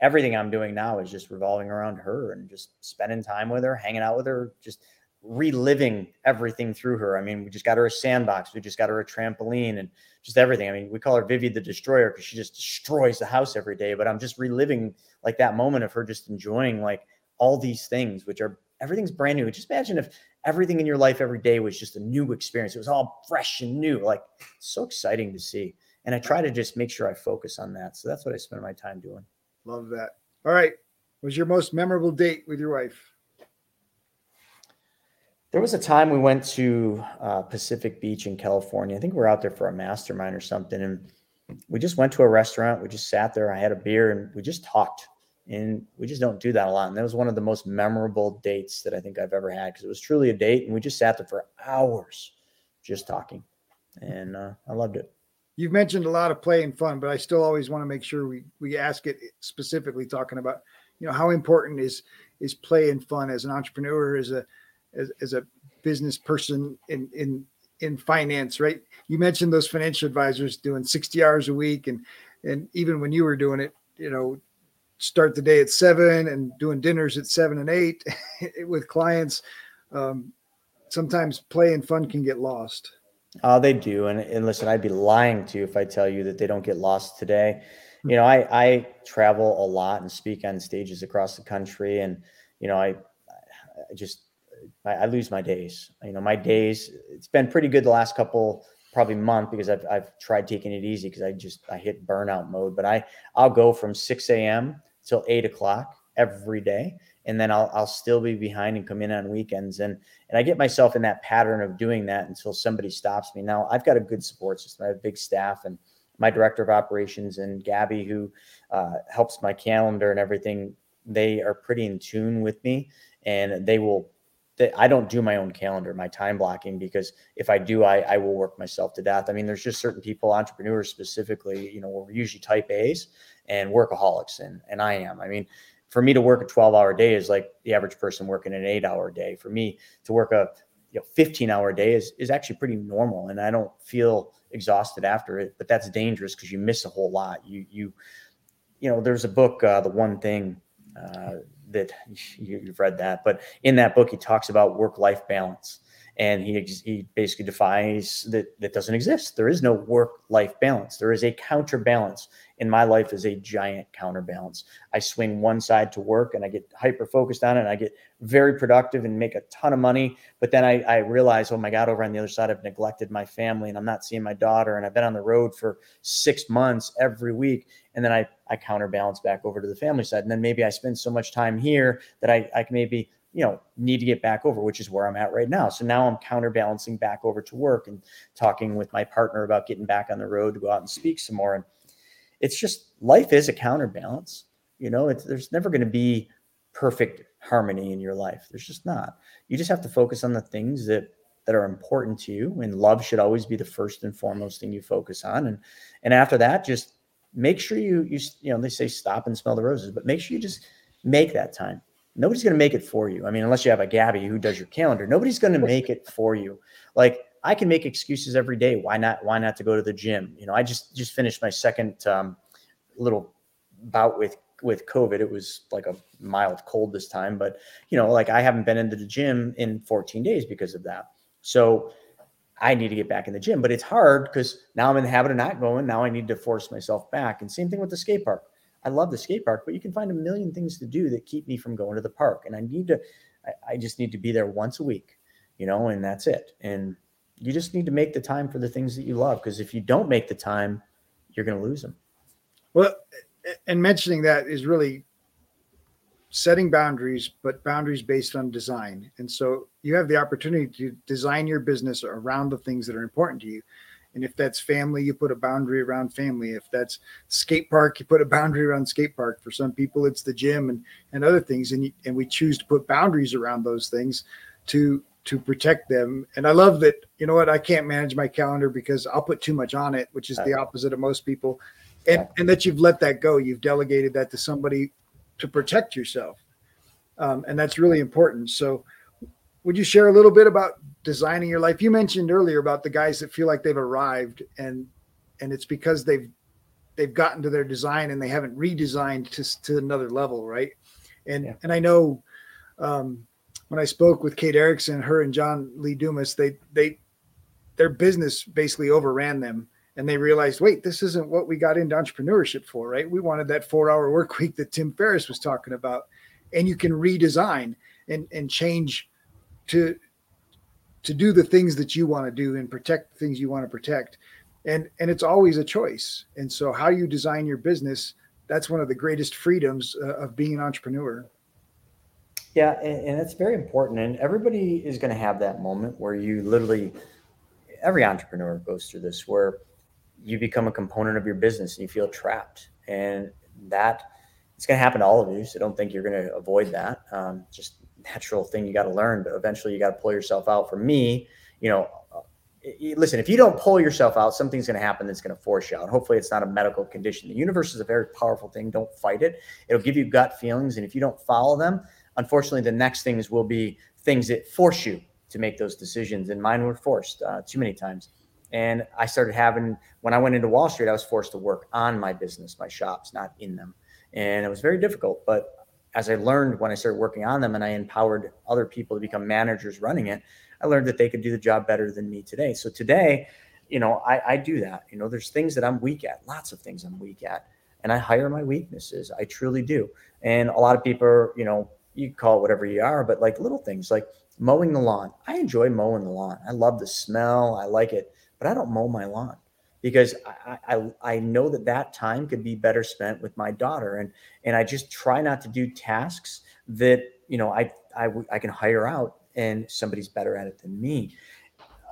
everything I'm doing now is just revolving around her and just spending time with her, hanging out with her, just reliving everything through her. I mean, we just got her a sandbox, we just got her a trampoline and just everything. I mean, we call her Vivi the Destroyer because she just destroys the house every day. But I'm just reliving like that moment of her just enjoying like all these things, which are everything's brand new. Just imagine if everything in your life every day was just a new experience. It was all fresh and new. Like so exciting to see. And I try to just make sure I focus on that. So that's what I spend my time doing.
Love that. All right. Was your most memorable date with your wife?
There was a time we went to uh, Pacific Beach in California. I think we were out there for a mastermind or something. And we just went to a restaurant. We just sat there. I had a beer and we just talked. And we just don't do that a lot. And that was one of the most memorable dates that I think I've ever had because it was truly a date. And we just sat there for hours just talking. And uh, I loved it.
You've mentioned a lot of play and fun, but I still always want to make sure we, we ask it specifically talking about, you know, how important is is play and fun as an entrepreneur, as a as, as a business person in in in finance, right? You mentioned those financial advisors doing 60 hours a week and and even when you were doing it, you know, start the day at seven and doing dinners at seven and eight with clients. Um, sometimes play and fun can get lost.
Oh, they do. And, and listen, I'd be lying to you if I tell you that they don't get lost today. Hmm. You know, I, I travel a lot and speak on stages across the country. And, you know, I, I just, I, I lose my days. You know, my days, it's been pretty good the last couple, probably month because I've, I've tried taking it easy because I just, I hit burnout mode, but I, I'll go from 6 a.m. till eight o'clock every day and then I'll I'll still be behind and come in on weekends and and I get myself in that pattern of doing that until somebody stops me. Now I've got a good support system. I have a big staff and my director of operations and Gabby who uh, helps my calendar and everything. They are pretty in tune with me and they will. They, I don't do my own calendar, my time blocking, because if I do, I, I will work myself to death. I mean, there's just certain people, entrepreneurs specifically, you know, we're usually type A's and workaholics, and and I am. I mean, for me to work a 12 hour day is like the average person working an eight hour day. For me to work a you know 15 hour day is is actually pretty normal, and I don't feel exhausted after it. But that's dangerous because you miss a whole lot. You you you know, there's a book, uh, the one thing. Uh, that you, you've read that, but in that book, he talks about work life balance and he he basically defines that that doesn't exist. There is no work life balance. There is a counterbalance. And my life is a giant counterbalance. I swing one side to work and I get hyper focused on it and I get very productive and make a ton of money. But then I, I realize, oh my God, over on the other side, I've neglected my family and I'm not seeing my daughter and I've been on the road for six months every week. And then I, I counterbalance back over to the family side. And then maybe I spend so much time here that I, I can maybe you know need to get back over which is where i'm at right now. So now i'm counterbalancing back over to work and talking with my partner about getting back on the road to go out and speak some more. And it's just life is a counterbalance you know there's never going to be perfect harmony in your life. There's just not. You just have to focus on the things that that are important to you and love should always be the first and foremost thing you focus on. And and after that just make sure you you you know they say stop and smell the roses but make sure you just make that time nobody's going to make it for you. I mean, unless you have a Gabby who does your calendar, nobody's going to make it for you. Like I can make excuses every day. Why not? Why not to go to the gym? You know, I just just finished my second um, little bout with with COVID. It was like a mild cold this time, but you know, like I haven't been into the gym in 14 days because of that. So I need to get back in the gym, but it's hard because now I'm in the habit of not going. Now I need to force myself back. And same thing with the skate park. I love the skate park, but you can find a million things to do that keep me from going to the park. And I need to, I, I just need to be there once a week, you know, and that's it. And you just need to make the time for the things that you love. Because if you don't make the time, you're going to lose them.
Well, and mentioning that is really setting boundaries, but boundaries based on design. And so you have the opportunity to design your business around the things that are important to you. And if that's family, you put a boundary around family. If that's skate park, you put a boundary around skate park. For some people, it's the gym and, and other things. And, you, and we choose to put boundaries around those things to to protect them. And I love that, you know what, I can't manage my calendar because I'll put too much on it, which is the opposite of most people. And, and that you've let that go. You've delegated that to somebody to protect yourself. Um, and that's really important. So would you share a little bit about designing your life? You mentioned earlier about the guys that feel like they've arrived and and it's because they've they've gotten to their design and they haven't redesigned to, to another level, right? And yeah. and I know um, when I spoke with Kate Erickson, her and John Lee Dumas, they they their business basically overran them and they realized, wait, this isn't what we got into entrepreneurship for, right? We wanted that four hour work week that Tim Ferriss was talking about. And you can redesign and and change to to do the things that you want to do and protect the things you want to protect and and it's always a choice and so how you design your business that's one of the greatest freedoms uh, of being an entrepreneur
yeah and, and it's very important and everybody is going to have that moment where you literally every entrepreneur goes through this where you become a component of your business and you feel trapped and that it's going to happen to all of you so don't think you're going to avoid that um, just natural thing you got to learn but eventually you got to pull yourself out for me you know listen, if you don't pull yourself out, something's going to happen that's going to force you out. Hopefully, it's not a medical condition. The universe is a very powerful thing. Don't fight it. It'll give you gut feelings. And if you don't follow them, unfortunately, the next things will be things that force you to make those decisions. And mine were forced uh, too many times. And I started having, when I went into Wall Street, I was forced to work on my business, my shops, not in them. And it was very difficult. But as I learned when I started working on them and I empowered other people to become managers running it, I learned that they could do the job better than me today. So today, you know, I, I do that. You know, there's things that I'm weak at, lots of things I'm weak at, and I hire my weaknesses. I truly do. And a lot of people, are, you know, you call it whatever you are, but like little things like mowing the lawn. I enjoy mowing the lawn. I love the smell. I like it, but I don't mow my lawn because I, I, I know that that time could be better spent with my daughter and and I just try not to do tasks that you know I I, I can hire out and somebody's better at it than me.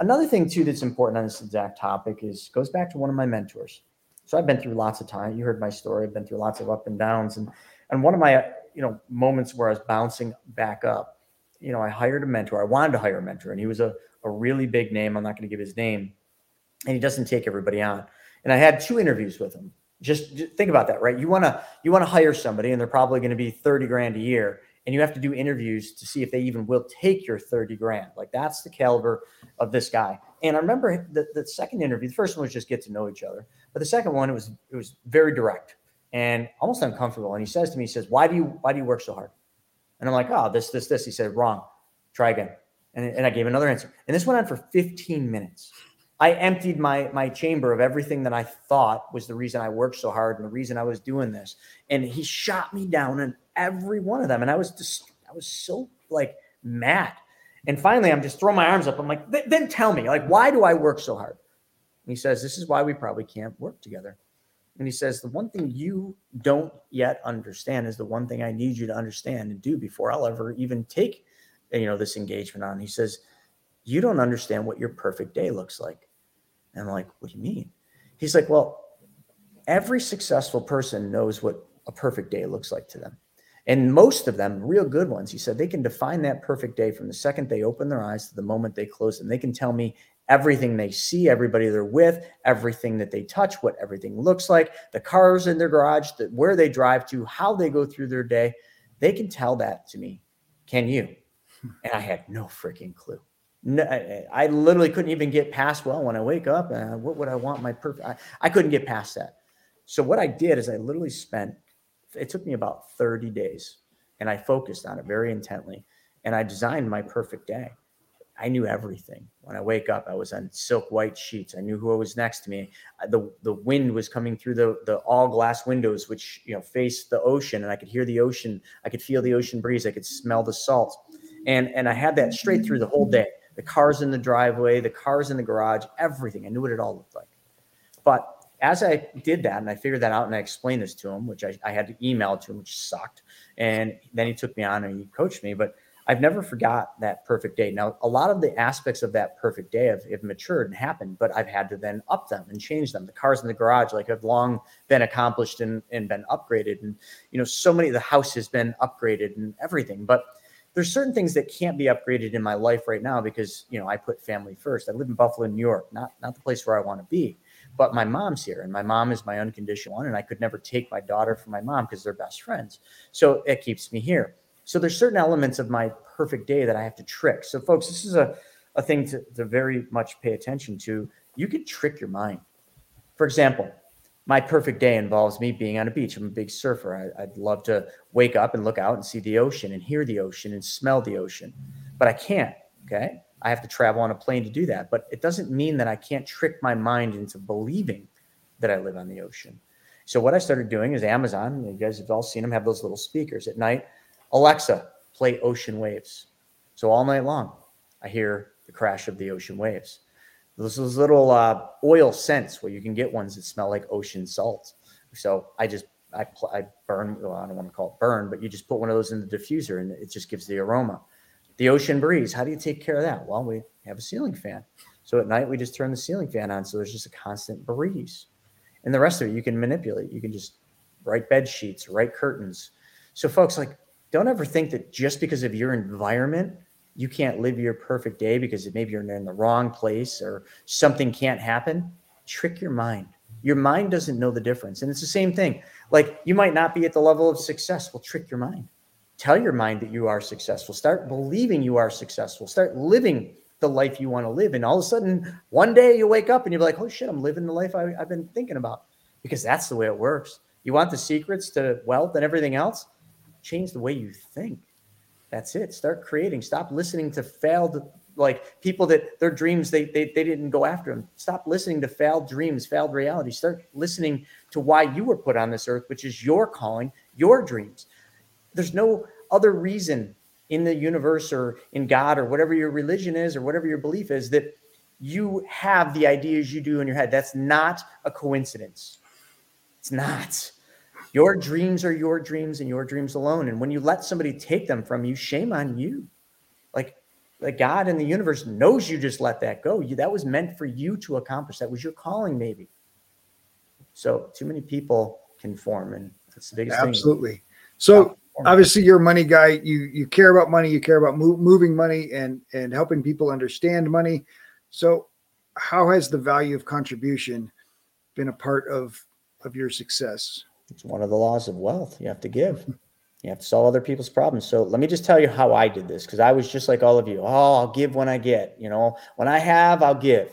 Another thing too that's important on this exact topic is goes back to one of my mentors. So I've been through lots of time. You heard my story. I've been through lots of up and downs, and and one of my you know moments where I was bouncing back up. You know, I hired a mentor. I wanted to hire a mentor, and he was a a really big name. I'm not going to give his name, and he doesn't take everybody on. And I had two interviews with him. Just, just think about that, right? You want to you want to hire somebody, and they're probably going to be thirty grand a year and you have to do interviews to see if they even will take your 30 grand. Like that's the caliber of this guy. And I remember the, the second interview, the first one was just get to know each other. But the second one, it was it was very direct and almost uncomfortable. And he says to me, he says, Why do you why do you work so hard? And I'm like, oh, this, this, this. He said, wrong. Try again. And, and I gave another answer. And this went on for 15 minutes. I emptied my my chamber of everything that I thought was the reason I worked so hard and the reason I was doing this. And he shot me down in every one of them. And I was just I was so like mad. And finally, I'm just throwing my arms up. I'm like, then tell me, like, why do I work so hard? And he says, This is why we probably can't work together. And he says, The one thing you don't yet understand is the one thing I need you to understand and do before I'll ever even take, you know, this engagement on. He says, You don't understand what your perfect day looks like. And I'm like, what do you mean? He's like, well, every successful person knows what a perfect day looks like to them. And most of them, real good ones, he said, they can define that perfect day from the second they open their eyes to the moment they close them. They can tell me everything they see, everybody they're with, everything that they touch, what everything looks like, the cars in their garage, the, where they drive to, how they go through their day. They can tell that to me. Can you? Hmm. And I had no freaking clue no, I, literally couldn't even get past. Well, when I wake up, uh, what would I want my perfect? I, I couldn't get past that. So what I did is I literally spent. It took me about thirty days, and I focused on it very intently, and I designed my perfect day. I knew everything. When I wake up, I was on silk white sheets. I knew who was next to me. The the wind was coming through the the all glass windows, which you know faced the ocean, and I could hear the ocean. I could feel the ocean breeze. I could smell the salt, and and I had that straight through the whole day the cars in the driveway, the cars in the garage, everything. I knew what it all looked like. But as I did that and I figured that out and I explained this to him, which I, I had to email to him, which sucked. And then he took me on and he coached me. But I've never forgot that perfect day. Now, a lot of the aspects of that perfect day have, have, matured and happened, but I've had to then up them and change them. The cars in the garage, like have long been accomplished and, and been upgraded. And, you know, so many of the house has been upgraded and everything. But there's certain things that can't be upgraded in my life right now because you know I put family first. I live in Buffalo, New York, not not the place where I want to be. But my mom's here, and my mom is my unconditional one, and I could never take my daughter from my mom because they're best friends. So it keeps me here. So there's certain elements of my perfect day that I have to trick. So folks, this is a, a thing to, to very much pay attention to. You can trick your mind. For example, my perfect day involves me being on a beach. I'm a big surfer. I, would love to wake up and look out and see the ocean and hear the ocean and smell the ocean, but I can't. Okay. I have to travel on a plane to do that. But it doesn't mean that I can't trick my mind into believing that I live on the ocean. So what I started doing is Amazon, you guys have all seen them have those little speakers at night. Alexa, play ocean waves. So all night long, I hear the crash of the ocean waves. Those, those little uh, oil scents where you can get ones that smell like ocean salt. So I just I, I burn. Well, I don't want to call it burn, but you just put one of those in the diffuser and it just gives the aroma. The ocean breeze. How do you take care of that? Well, we have a ceiling fan. So at night we just turn the ceiling fan on, so there's just a constant breeze. And the rest of it you can manipulate. You can just write bed sheets, write curtains. So folks, like, don't ever think that just because of your environment you can't live your perfect day because maybe you're in the wrong place or something can't happen. Trick your mind. Your mind doesn't know the difference. And it's the same thing. Like you might not be at the level of success. Well, trick your mind. Tell your mind that you are successful. Start believing you are successful. Start living the life you want to live. And all of a sudden, one day you wake up and you're like, oh shit, I'm living the life I, I've been thinking about because that's the way it works. You want the secrets to wealth and everything else? Change the way you think. That's it. Start creating. Stop listening to failed like people that their dreams they, they they didn't go after them. Stop listening to failed dreams, failed reality. Start listening to why you were put on this earth, which is your calling, your dreams. There's no other reason in the universe or in God or whatever your religion is or whatever your belief is that you have the ideas you do in your head. That's not a coincidence. It's not. Your dreams are your dreams and your dreams alone. And when you let somebody take them from you, shame on you. Like, like God in the universe knows you just let that go. You, that was meant for you to accomplish. That was your calling, maybe. So too many people conform, and that's the biggest
Absolutely. thing. Absolutely. So obviously, you're a money guy. You you care about money. You care about mo- moving money and and helping people understand money. So, how has the value of contribution been a part of of your success?
It's one of the laws of wealth. You have to give. You have to solve other people's problems. So let me just tell you how I did this because I was just like all of you. Oh, I'll give when I get. You know, when I have, I'll give.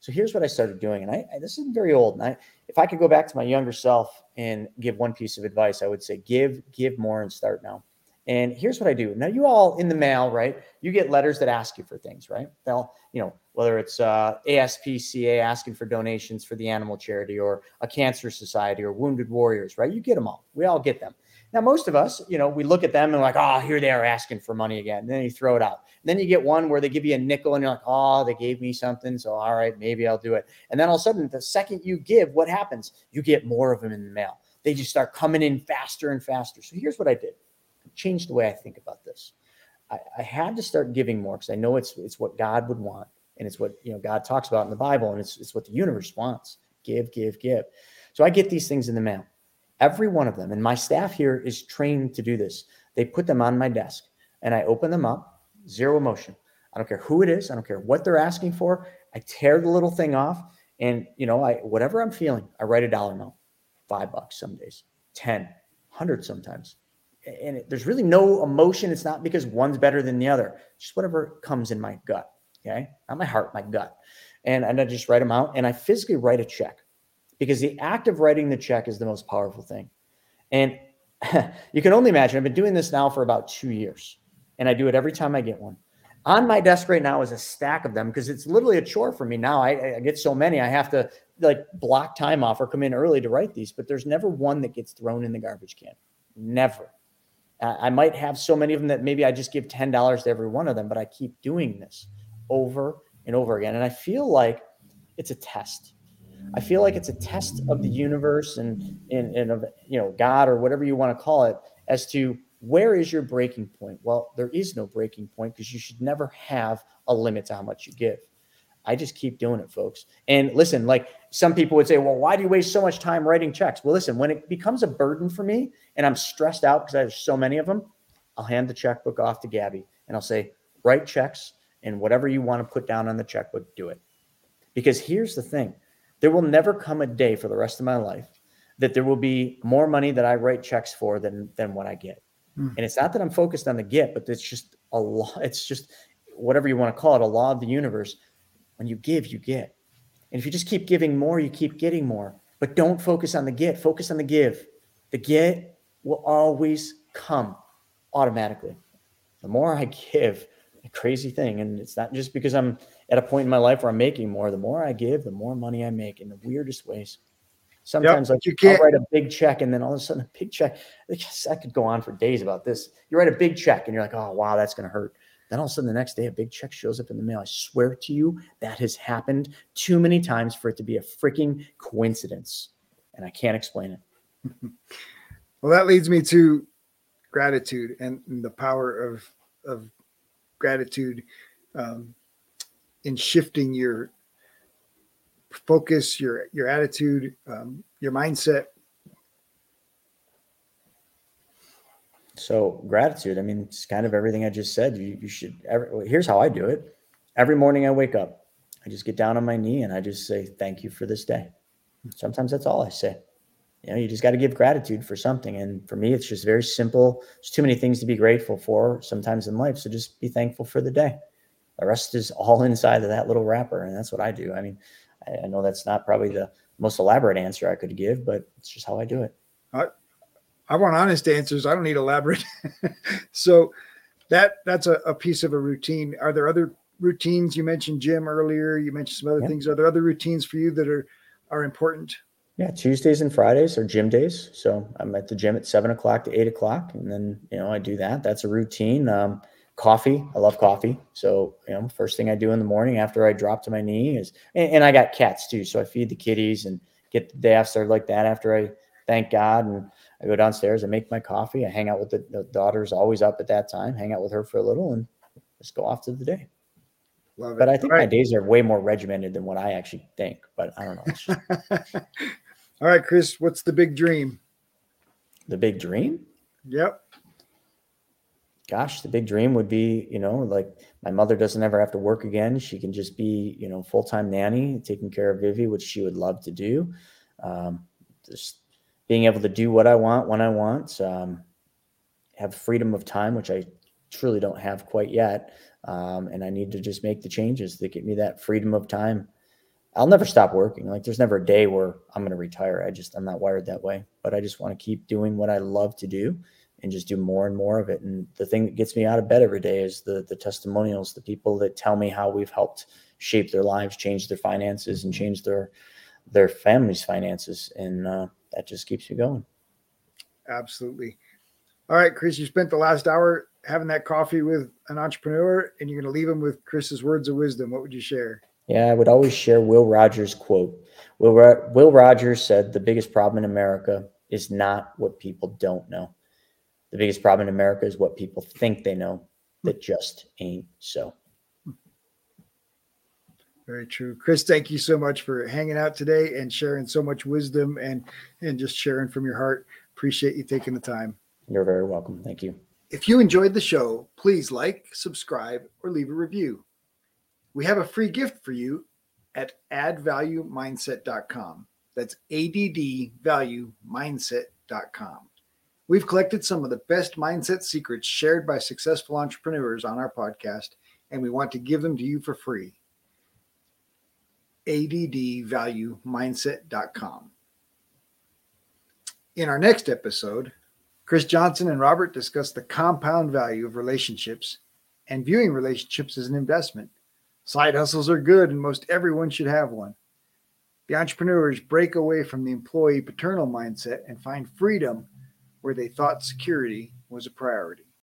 So here's what I started doing, and I, I this isn't very old. And I, if I could go back to my younger self and give one piece of advice, I would say give, give more, and start now. And here's what I do. Now, you all in the mail, right? You get letters that ask you for things, right? They'll, you know, whether it's uh, ASPCA asking for donations for the animal charity or a cancer society or wounded warriors, right? You get them all. We all get them. Now, most of us, you know, we look at them and like, oh, here they are asking for money again. And then you throw it out. And then you get one where they give you a nickel and you're like, oh, they gave me something. So, all right, maybe I'll do it. And then all of a sudden, the second you give, what happens? You get more of them in the mail. They just start coming in faster and faster. So, here's what I did changed the way I think about this. I, I had to start giving more because I know it's it's what God would want, and it's what you know God talks about in the Bible, and it's it's what the universe wants. Give, give, give. So I get these things in the mail, every one of them, and my staff here is trained to do this. They put them on my desk, and I open them up, zero emotion. I don't care who it is. I don't care what they're asking for. I tear the little thing off, and you know, I whatever I'm feeling, I write a dollar amount, five bucks some days, ten, hundred sometimes and it, there's really no emotion. It's not because one's better than the other. It's Just whatever comes in my gut. Okay, not my heart, my gut. And, and I just write them out, and I physically write a check because the act of writing the check is the most powerful thing. And you can only imagine. I've been doing this now for about two years, and I do it every time I get one. On my desk right now is a stack of them because it's literally a chore for me now. I, I get so many, I have to like block time off or come in early to write these, but there's never one that gets thrown in the garbage can. Never. I might have so many of them that maybe I just give $10 to every one of them, but I keep doing this over and over again. And I feel like it's a test. I feel like it's a test of the universe and, and, and of, you know, God or whatever you want to call it as to where is your breaking point? Well, there is no breaking point because you should never have a limit to how much you give. I just keep doing it, folks. And listen, like some people would say, well, why do you waste so much time writing checks? Well, listen, when it becomes a burden for me and I'm stressed out because I have so many of them, I'll hand the checkbook off to Gabby and I'll say, write checks and whatever you want to put down on the checkbook, do it. Because here's the thing there will never come a day for the rest of my life that there will be more money that I write checks for than than what I get. Mm. And it's not that I'm focused on the get, but it's just a law. It's just whatever you want to call it, a law of the universe when you give, you get. And if you just keep giving more, you keep getting more. But don't focus on the get, focus on the give. The get will always come automatically. The more I give, a crazy thing. And it's not just because I'm at a point in my life where I'm making more. The more I give, the more money I make in the weirdest ways. Sometimes
Yep,
like
you
I'll
can't-
write a big check and then all of a sudden a big check. I guess I could go on for days about this. You write a big check and you're like, oh wow, that's gonna hurt. Then all of a sudden the next day a big check shows up in the mail. I swear to you, that has happened too many times for it to be a freaking coincidence. And I can't explain it.
Well, that leads me to gratitude and, the power of of gratitude um, in shifting your focus, your your attitude, um, your mindset.
So gratitude. I mean, it's kind of everything I just said. You, you should. Every, here's how I do it. Every morning I wake up, I just get down on my knee and I just say thank you for this day. Sometimes that's all I say. You know, you just got to give gratitude for something. And for me, it's just very simple. There's too many things to be grateful for sometimes in life. So just be thankful for the day. The rest is all inside of that little wrapper, and that's what I do. I mean, I, I know that's not probably the most elaborate answer I could give, but it's just how I do it.
I want honest answers. I don't need elaborate. so that that's a, a piece of a routine. Are there other routines? You mentioned gym earlier. You mentioned some other
Yeah.
things. Are there other routines for you that are are important?
Yeah, Tuesdays and Fridays are gym days. So I'm at the gym at seven o'clock to eight o'clock, and then you know I do that. That's a routine. Um, coffee, I love coffee. So you know, first thing I do in the morning after I drop to my knee is, and, and I got cats too, so I feed the kitties and get the day off started like that. After I thank God and I go downstairs, I make my coffee, I hang out with the, the daughter's always up at that time, hang out with her for a little, and just go off to the day.
Love it.
But I think
All
my
right.
days are way more regimented than what I actually think. But I don't know. Just
All right, Chris, what's the big dream?
the big dream.
Yep.
gosh, the big dream would be, you know, like my mother doesn't ever have to work again. She can just be, you know, full time nanny, taking care of Vivi, which she would love to do. Um, just being able to do what I want when I want, um, have freedom of time, which I truly don't have quite yet. Um, and I need to just make the changes that get me that freedom of time. I'll never stop working. Like there's never a day where I'm going to retire. I just, I'm not wired that way, but I just want to keep doing what I love to do and just do more and more of it. And the thing that gets me out of bed every day is the the testimonials, the people that tell me how we've helped shape their lives, change their finances, and change their their families' finances, and uh, that just keeps you going.
Absolutely. All right, Chris, you spent the last hour having that coffee with an entrepreneur and you're going to leave him with Chris's words of wisdom. What would you share?
Yeah, I would always share Will Rogers' quote. Will Ro- Will Rogers said, "The biggest problem in America is not what people don't know. The biggest problem in America is what people think they know that just ain't so."
Very true. Chris, thank you so much for hanging out today and sharing so much wisdom and and just sharing from your heart. Appreciate you taking the time.
You're very welcome. Thank you.
If you enjoyed the show, please like, subscribe, or leave a review. We have a free gift for you at addvaluemindset.com. That's addvaluemindset.com. We've collected some of the best mindset secrets shared by successful entrepreneurs on our podcast, and we want to give them to you for free. addvaluemindset.com. In our next episode, Chris Johnson and Robert discuss the compound value of relationships and viewing relationships as an investment. Side hustles are good, and most everyone should have one. The entrepreneurs break away from the employee paternal mindset and find freedom where they thought security was a priority.